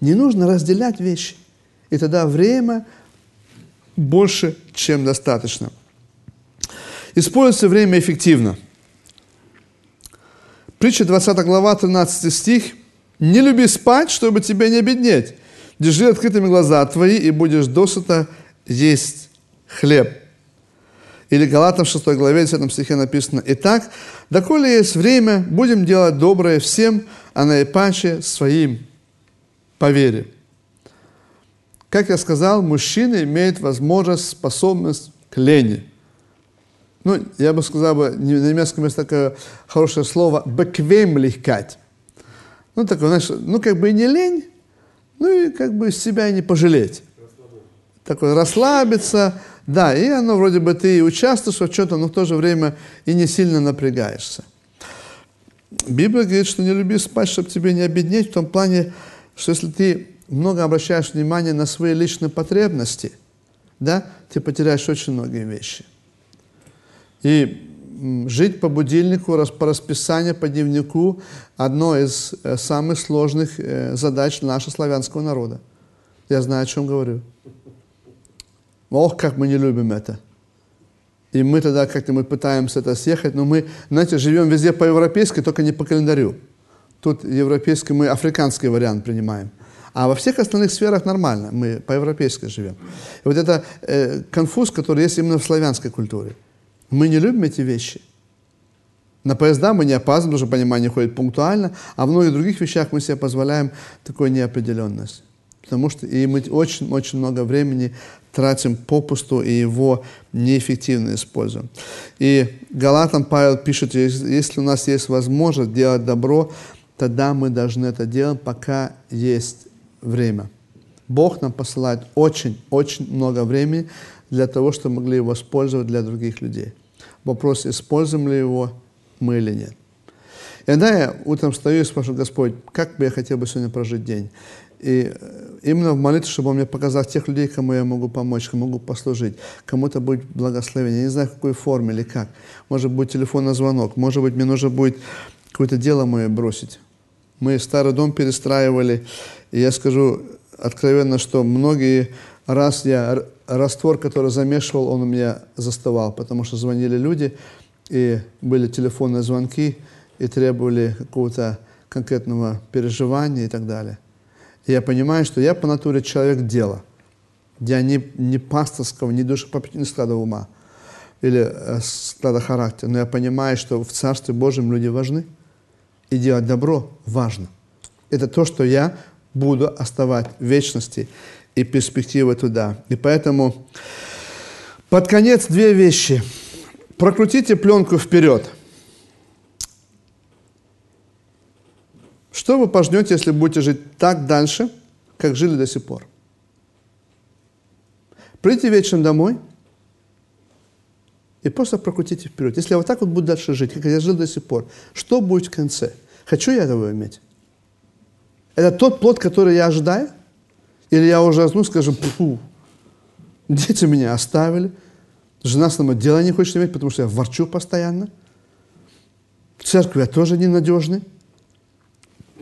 Не нужно разделять вещи. И тогда время больше, чем достаточно. Используйте время эффективно. Притча 20 глава, 13 стих. «Не люби спать, чтобы тебе не обеднеть. Держи открытыми глаза твои, и будешь досыта есть хлеб». Или Галатам 6 главе, 10 стихе написано, «Итак, доколе есть время, будем делать доброе всем, а наипаче своим по вере». Как я сказал, мужчина имеет возможность, способность к лени – ну, я бы сказал, бы, на немецком есть такое хорошее слово «bequemlichkeit». Ну, такое, знаешь, ну, как бы и не лень, ну, и как бы себя и не пожалеть. Такое расслабиться, да, и оно вроде бы ты и участвуешь в чем-то, но в то же время и не сильно напрягаешься. Библия говорит, что не люби спать, чтобы тебе не обеднеть, в том плане, что если ты много обращаешь внимание на свои личные потребности, да, ты потеряешь очень многие вещи. И жить по будильнику, по расписанию, по дневнику – одно из э, самых сложных э, задач нашего славянского народа. Я знаю, о чем говорю. Ох, как мы не любим это. И мы тогда как-то мы пытаемся это съехать, но мы, знаете, живем везде по-европейски, только не по календарю. Тут европейский, мы африканский вариант принимаем. А во всех остальных сферах нормально, мы по-европейски живем. И вот это э, конфуз, который есть именно в славянской культуре. Мы не любим эти вещи. На поезда мы не опаздываем, потому что понимание ходит пунктуально, а в многих других вещах мы себе позволяем такую неопределенность. Потому что и мы очень-очень много времени тратим попусту и его неэффективно используем. И Галатам Павел пишет, если у нас есть возможность делать добро, тогда мы должны это делать, пока есть время. Бог нам посылает очень-очень много времени для того, чтобы могли его использовать для других людей. Вопрос, используем ли его мы или нет. Иногда я утром встаю и спрашиваю, Господь, как бы я хотел бы сегодня прожить день? И э, именно в молитве, чтобы Он мне показал тех людей, кому я могу помочь, кому могу послужить, кому-то будет благословение. Я не знаю, в какой форме или как. Может быть, телефонный звонок, может быть, мне нужно будет какое-то дело мое бросить. Мы старый дом перестраивали, и я скажу откровенно, что многие раз я раствор, который замешивал, он у меня заставал, потому что звонили люди, и были телефонные звонки, и требовали какого-то конкретного переживания и так далее. И я понимаю, что я по натуре человек дела. Я не, не пасторского, не душепопечительного склада ума или э, склада характера, но я понимаю, что в Царстве Божьем люди важны, и делать добро важно. Это то, что я буду оставать в вечности и перспективы туда. И поэтому под конец две вещи. Прокрутите пленку вперед. Что вы пожнете, если будете жить так дальше, как жили до сих пор? Придите вечером домой и просто прокрутите вперед. Если я вот так вот буду дальше жить, как я жил до сих пор, что будет в конце? Хочу я этого иметь? Это тот плод, который я ожидаю? Или я уже, ну, скажем, фу, дети меня оставили, жена со мной дела не хочет иметь, потому что я ворчу постоянно. В церкви я тоже ненадежный.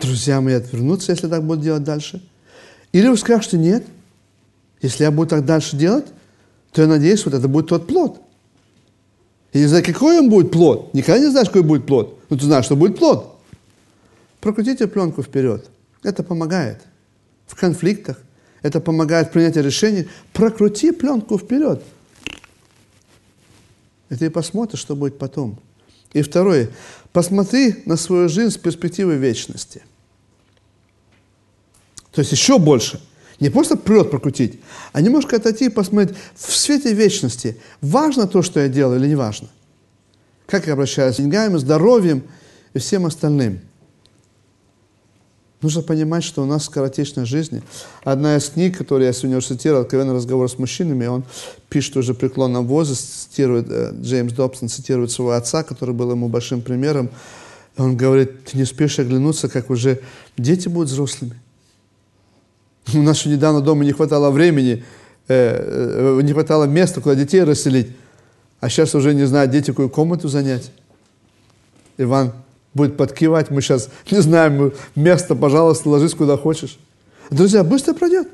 Друзья мои отвернутся, если так буду делать дальше. Или вы скажете, нет, если я буду так дальше делать, то я надеюсь, вот это будет тот плод. Я не знаю, какой он будет плод. Никогда не знаешь, какой будет плод. Но ты знаешь, что будет плод. Прокрутите пленку вперед. Это помогает. В конфликтах, это помогает в принятии решений. Прокрути пленку вперед. И ты посмотришь, что будет потом. И второе. Посмотри на свою жизнь с перспективы вечности. То есть еще больше. Не просто вперед прокрутить, а немножко отойти и посмотреть в свете вечности, важно то, что я делаю или не важно. Как я обращаюсь с деньгами, здоровьем и всем остальным – Нужно понимать, что у нас скоротечная жизнь. Одна из книг, которую я сегодня уже цитировал, «Откровенный разговор с мужчинами», он пишет уже преклонном возрасте, цитирует, э, Джеймс Добсон цитирует своего отца, который был ему большим примером. Он говорит, ты не успеешь оглянуться, как уже дети будут взрослыми. У нас еще недавно дома не хватало времени, э, э, не хватало места, куда детей расселить. А сейчас уже не знаю, дети какую комнату занять. Иван будет подкивать. Мы сейчас не знаем место, пожалуйста, ложись куда хочешь. Друзья, быстро пройдет.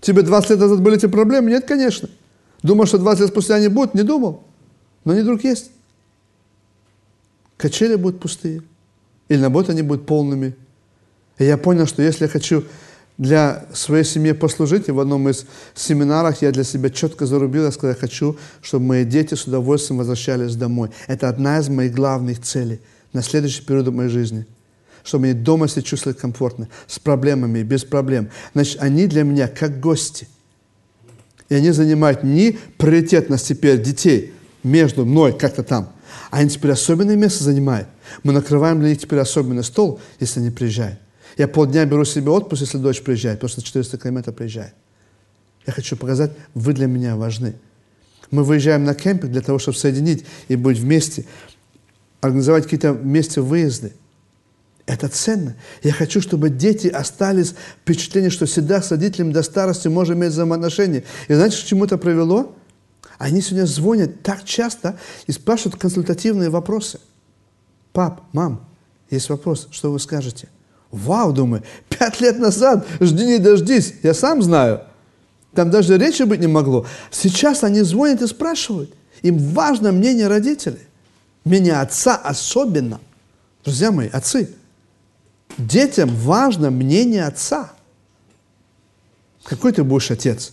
Тебе 20 лет назад были эти проблемы? Нет, конечно. Думал, что 20 лет спустя они будут? Не думал. Но они вдруг есть. Качели будут пустые. Или наоборот, они будут полными. И я понял, что если я хочу для своей семьи послужить, и в одном из семинаров я для себя четко зарубил, я сказал, я хочу, чтобы мои дети с удовольствием возвращались домой. Это одна из моих главных целей – на следующий период моей жизни. Чтобы они дома себя чувствовали комфортно, с проблемами, без проблем. Значит, они для меня как гости. И они занимают не приоритетность теперь детей между мной как-то там, а они теперь особенное место занимают. Мы накрываем для них теперь особенный стол, если они приезжают. Я полдня беру себе отпуск, если дочь приезжает, просто 400 километров приезжает. Я хочу показать, вы для меня важны. Мы выезжаем на кемпинг для того, чтобы соединить и быть вместе организовать какие-то вместе выезды. Это ценно. Я хочу, чтобы дети остались впечатление, что всегда с родителями до старости можем иметь взаимоотношения. И знаете, к чему это привело? Они сегодня звонят так часто и спрашивают консультативные вопросы. Пап, мам, есть вопрос, что вы скажете? Вау, думаю, пять лет назад, жди не дождись, я сам знаю. Там даже речи быть не могло. Сейчас они звонят и спрашивают. Им важно мнение родителей. Мнение отца особенно. Друзья мои, отцы, детям важно мнение отца. Какой ты будешь отец?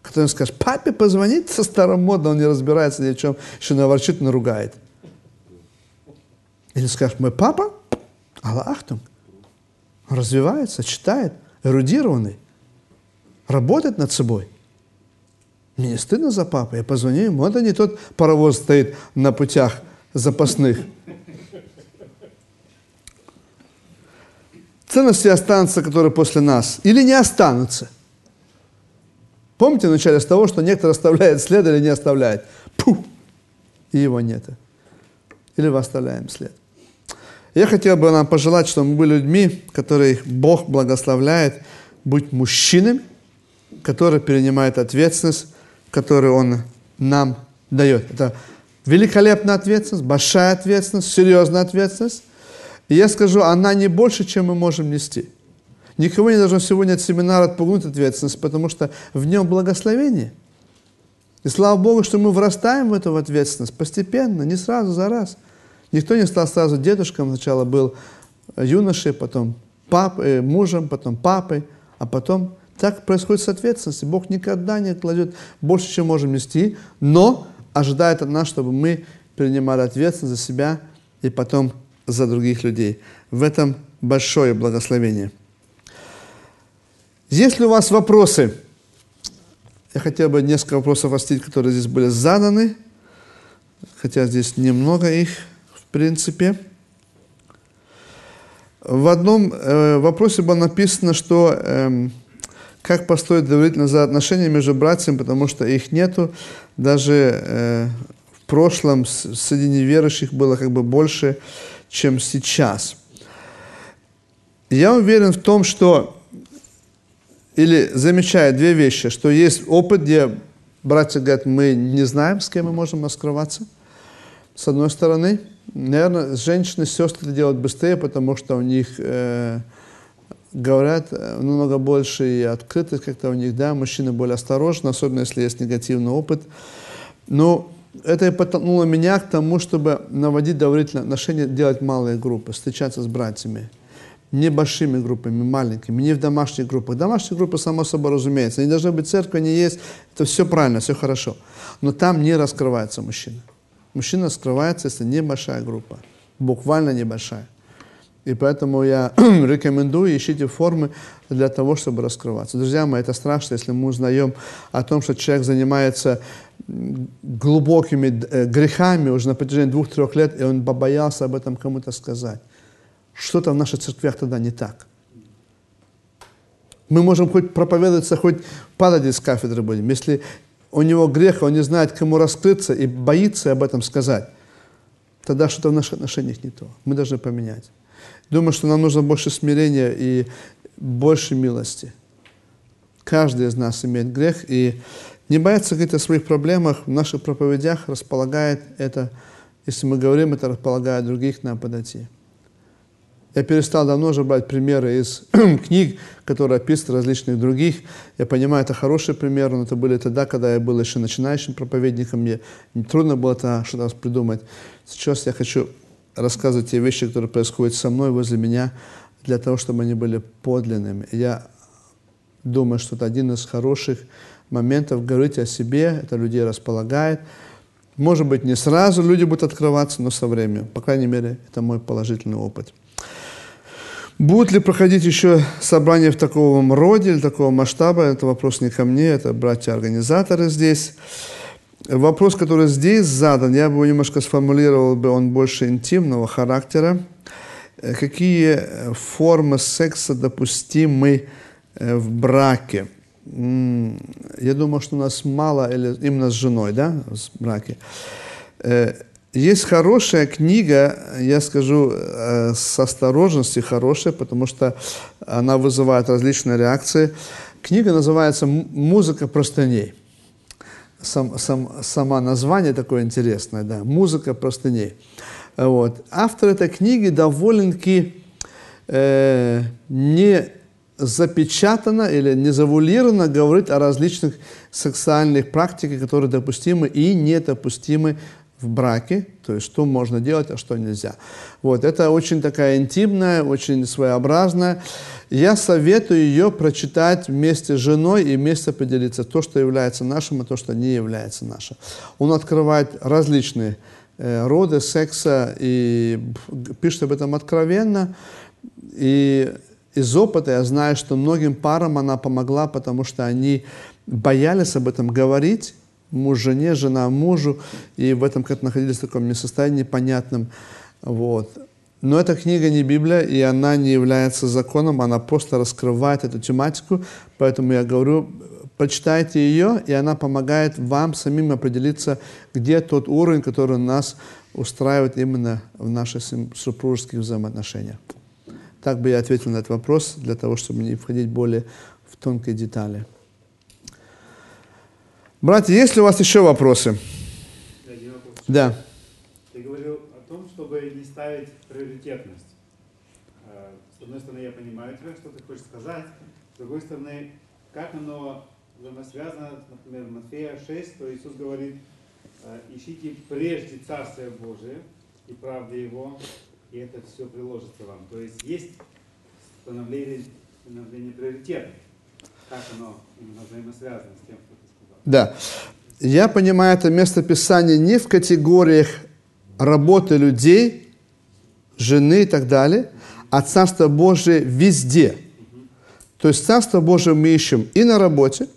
Который скажет, папе позвонить со старомодно, он не разбирается ни в чем, еще наворчит, наругает. Или скажешь, мой папа, Аллахтум, развивается, читает, эрудированный, работает над собой. Мне не стыдно за папу, я позвоню ему, это не тот паровоз стоит на путях запасных. Ценности останутся, которые после нас, или не останутся. Помните вначале с того, что некоторые оставляют след или не оставляют? Пух! И его нет. Или мы оставляем след. Я хотел бы нам пожелать, чтобы мы были людьми, которые Бог благословляет, быть мужчинами, которые перенимают ответственность, которую Он нам дает. Это великолепная ответственность, большая ответственность, серьезная ответственность. И я скажу, она не больше, чем мы можем нести. Никого не должно сегодня от семинара отпугнуть ответственность, потому что в нем благословение. И слава Богу, что мы вырастаем в эту ответственность постепенно, не сразу, за раз. Никто не стал сразу дедушком, сначала был юношей, потом пап, э, мужем, потом папой, а потом так происходит с ответственностью. Бог никогда не кладет больше, чем можем нести, но ожидает от нас, чтобы мы принимали ответственность за себя и потом за других людей. В этом большое благословение. Есть ли у вас вопросы? Я хотел бы несколько вопросов остыть, которые здесь были заданы, хотя здесь немного их принципе. В одном э, вопросе было написано, что э, как построить доверительные отношения между братьями, потому что их нету. Даже э, в прошлом среди неверующих было как бы больше, чем сейчас. Я уверен в том, что или замечаю две вещи, что есть опыт, где братья говорят, мы не знаем, с кем мы можем раскрываться, с одной стороны – Наверное, женщины, сестры это делают быстрее, потому что у них э, говорят э, намного больше и открытость как-то у них, да, мужчины более осторожны, особенно если есть негативный опыт. Но это и подтолкнуло меня к тому, чтобы наводить доверительные отношения, делать малые группы, встречаться с братьями. Небольшими группами, маленькими, не в домашних группах. Домашние группы, само собой разумеется. Они должны быть церковь, они есть. Это все правильно, все хорошо. Но там не раскрывается мужчина. Мужчина скрывается, если небольшая группа, буквально небольшая. И поэтому я рекомендую, ищите формы для того, чтобы раскрываться. Друзья мои, это страшно, если мы узнаем о том, что человек занимается глубокими э, грехами уже на протяжении двух-трех лет, и он побоялся об этом кому-то сказать. Что-то в наших церквях тогда не так. Мы можем хоть проповедоваться, хоть падать из кафедры будем. Если у него грех, он не знает, кому раскрыться и боится об этом сказать, тогда что-то в наших отношениях не то. Мы должны поменять. Думаю, что нам нужно больше смирения и больше милости. Каждый из нас имеет грех, и не бояться говорить о своих проблемах в наших проповедях располагает это, если мы говорим, это располагает других нам подойти. Я перестал давно уже брать примеры из книг, которые описывают различных других. Я понимаю, это хорошие примеры, но это были тогда, когда я был еще начинающим проповедником. Мне трудно было это что-то придумать. Сейчас я хочу рассказывать те вещи, которые происходят со мной, возле меня, для того, чтобы они были подлинными. Я думаю, что это один из хороших моментов говорить о себе, это людей располагает. Может быть, не сразу люди будут открываться, но со временем. По крайней мере, это мой положительный опыт. Будут ли проходить еще собрания в таком роде или такого масштаба, это вопрос не ко мне, это братья-организаторы здесь. Вопрос, который здесь задан, я бы немножко сформулировал бы, он больше интимного характера. Э, какие формы секса допустимы э, в браке? Я думаю, что у нас мало, или именно с женой, да, в браке. Э, есть хорошая книга, я скажу э, с осторожностью хорошая, потому что она вызывает различные реакции. Книга называется «Музыка простыней». Сам, сам, сама название такое интересное, да, «Музыка простыней». Вот. Автор этой книги довольно-таки э, не запечатано или не завулировано говорит о различных сексуальных практиках, которые допустимы и недопустимы в браке, то есть что можно делать, а что нельзя. Вот, это очень такая интимная, очень своеобразная. Я советую ее прочитать вместе с женой и вместе поделиться то, что является нашим, и то, что не является нашим. Он открывает различные э, роды секса и пишет об этом откровенно. И из опыта я знаю, что многим парам она помогла, потому что они боялись об этом говорить, муж жене, жена мужу, и в этом как находились в таком состоянии непонятном. Вот. Но эта книга не Библия, и она не является законом, она просто раскрывает эту тематику, поэтому я говорю, прочитайте ее, и она помогает вам самим определиться, где тот уровень, который нас устраивает именно в наших супружеских взаимоотношениях. Так бы я ответил на этот вопрос, для того, чтобы не входить более в тонкие детали. Братья, есть ли у вас еще вопросы? Да. Ты говорил о том, чтобы не ставить приоритетность. А, с одной стороны, я понимаю тебя, что ты хочешь сказать. С другой стороны, как оно взаимосвязано, например, Матфея 6, то Иисус говорит, «А, ищите прежде Царствие Божие и правды Его, и это все приложится вам. То есть есть становление, становление приоритета. Как оно именно взаимосвязано с тем, что. Да. Я понимаю это место Писания не в категориях работы людей, жены и так далее, а Царство Божие везде. То есть Царство Божие мы ищем и на работе,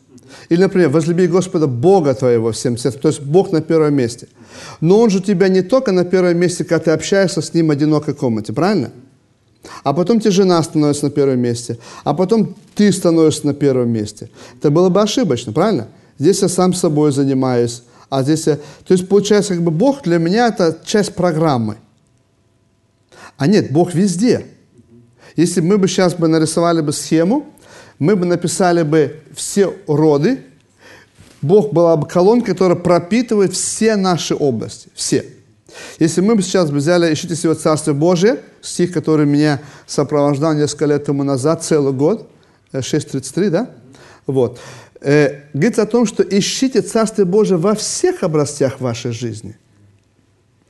или, например, возлюби Господа Бога твоего всем сердцем. То есть Бог на первом месте. Но Он же у тебя не только на первом месте, когда ты общаешься с Ним в одинокой комнате, правильно? А потом тебе жена становится на первом месте. А потом ты становишься на первом месте. Это было бы ошибочно, правильно? Здесь я сам собой занимаюсь. А здесь я... То есть, получается, как бы Бог для меня это часть программы. А нет, Бог везде. Если мы бы сейчас бы нарисовали бы схему, мы бы написали бы все роды, Бог была бы колонка, которая пропитывает все наши области, все. Если мы бы сейчас взяли «Ищите себе Царство Божие», стих, который меня сопровождал несколько лет тому назад, целый год, 6.33, э, да? Вот. Э, говорится о том, что ищите Царство Божие во всех областях вашей жизни.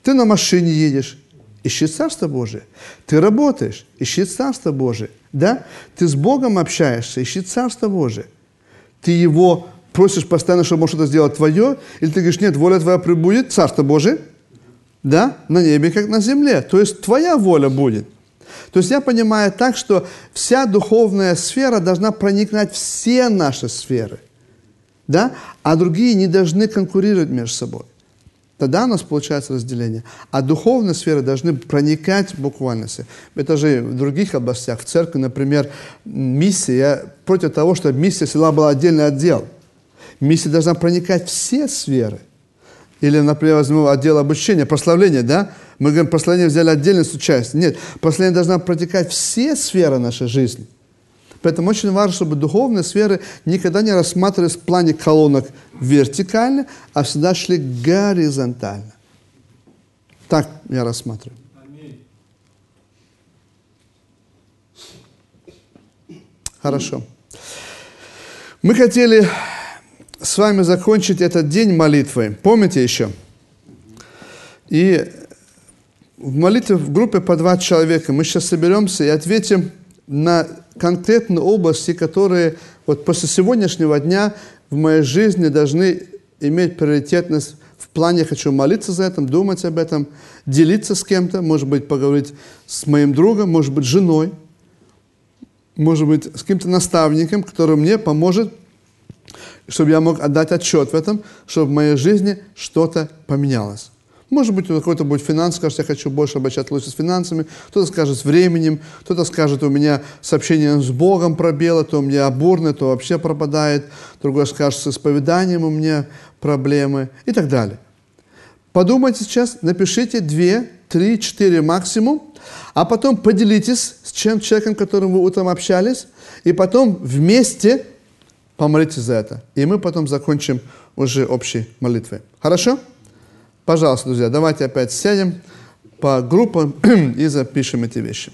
Ты на машине едешь, ищи Царство Божие. Ты работаешь, ищи Царство Божие да? Ты с Богом общаешься, ищи Царство Божие. Ты Его просишь постоянно, чтобы Он что-то сделал твое, или ты говоришь, нет, воля твоя прибудет, Царство Божие, да, на небе, как на земле. То есть твоя воля будет. То есть я понимаю так, что вся духовная сфера должна проникать все наши сферы, да, а другие не должны конкурировать между собой. Тогда у нас получается разделение. А духовные сферы должны проникать буквально. Это же в других областях. В церкви, например, миссия. Против того, чтобы миссия села была отдельный отдел. Миссия должна проникать все сферы. Или, например, возьму отдел обучения, прославления, да? Мы говорим, прославление взяли отдельность участие. Нет, прославление должна протекать все сферы нашей жизни. Поэтому очень важно, чтобы духовные сферы никогда не рассматривались в плане колонок вертикально, а всегда шли горизонтально. Так я рассматриваю. Хорошо. Мы хотели с вами закончить этот день молитвой. Помните еще? И в молитве в группе по два человека мы сейчас соберемся и ответим на конкретные области, которые вот после сегодняшнего дня в моей жизни должны иметь приоритетность в плане «хочу молиться за это, думать об этом, делиться с кем-то, может быть, поговорить с моим другом, может быть, женой, может быть, с каким-то наставником, который мне поможет, чтобы я мог отдать отчет в этом, чтобы в моей жизни что-то поменялось. Может быть, у какой-то будет финанс, скажет, я хочу больше обращать лучше с финансами, кто-то скажет с временем, кто-то скажет, у меня сообщение с Богом пробело, то у меня бурно, то вообще пропадает, другой скажет, с исповеданием у меня проблемы и так далее. Подумайте сейчас, напишите 2, 3, 4 максимум, а потом поделитесь с чем человеком, которым вы утром общались, и потом вместе помолитесь за это. И мы потом закончим уже общей молитвой. Хорошо? Пожалуйста, друзья, давайте опять сядем по группам и запишем эти вещи.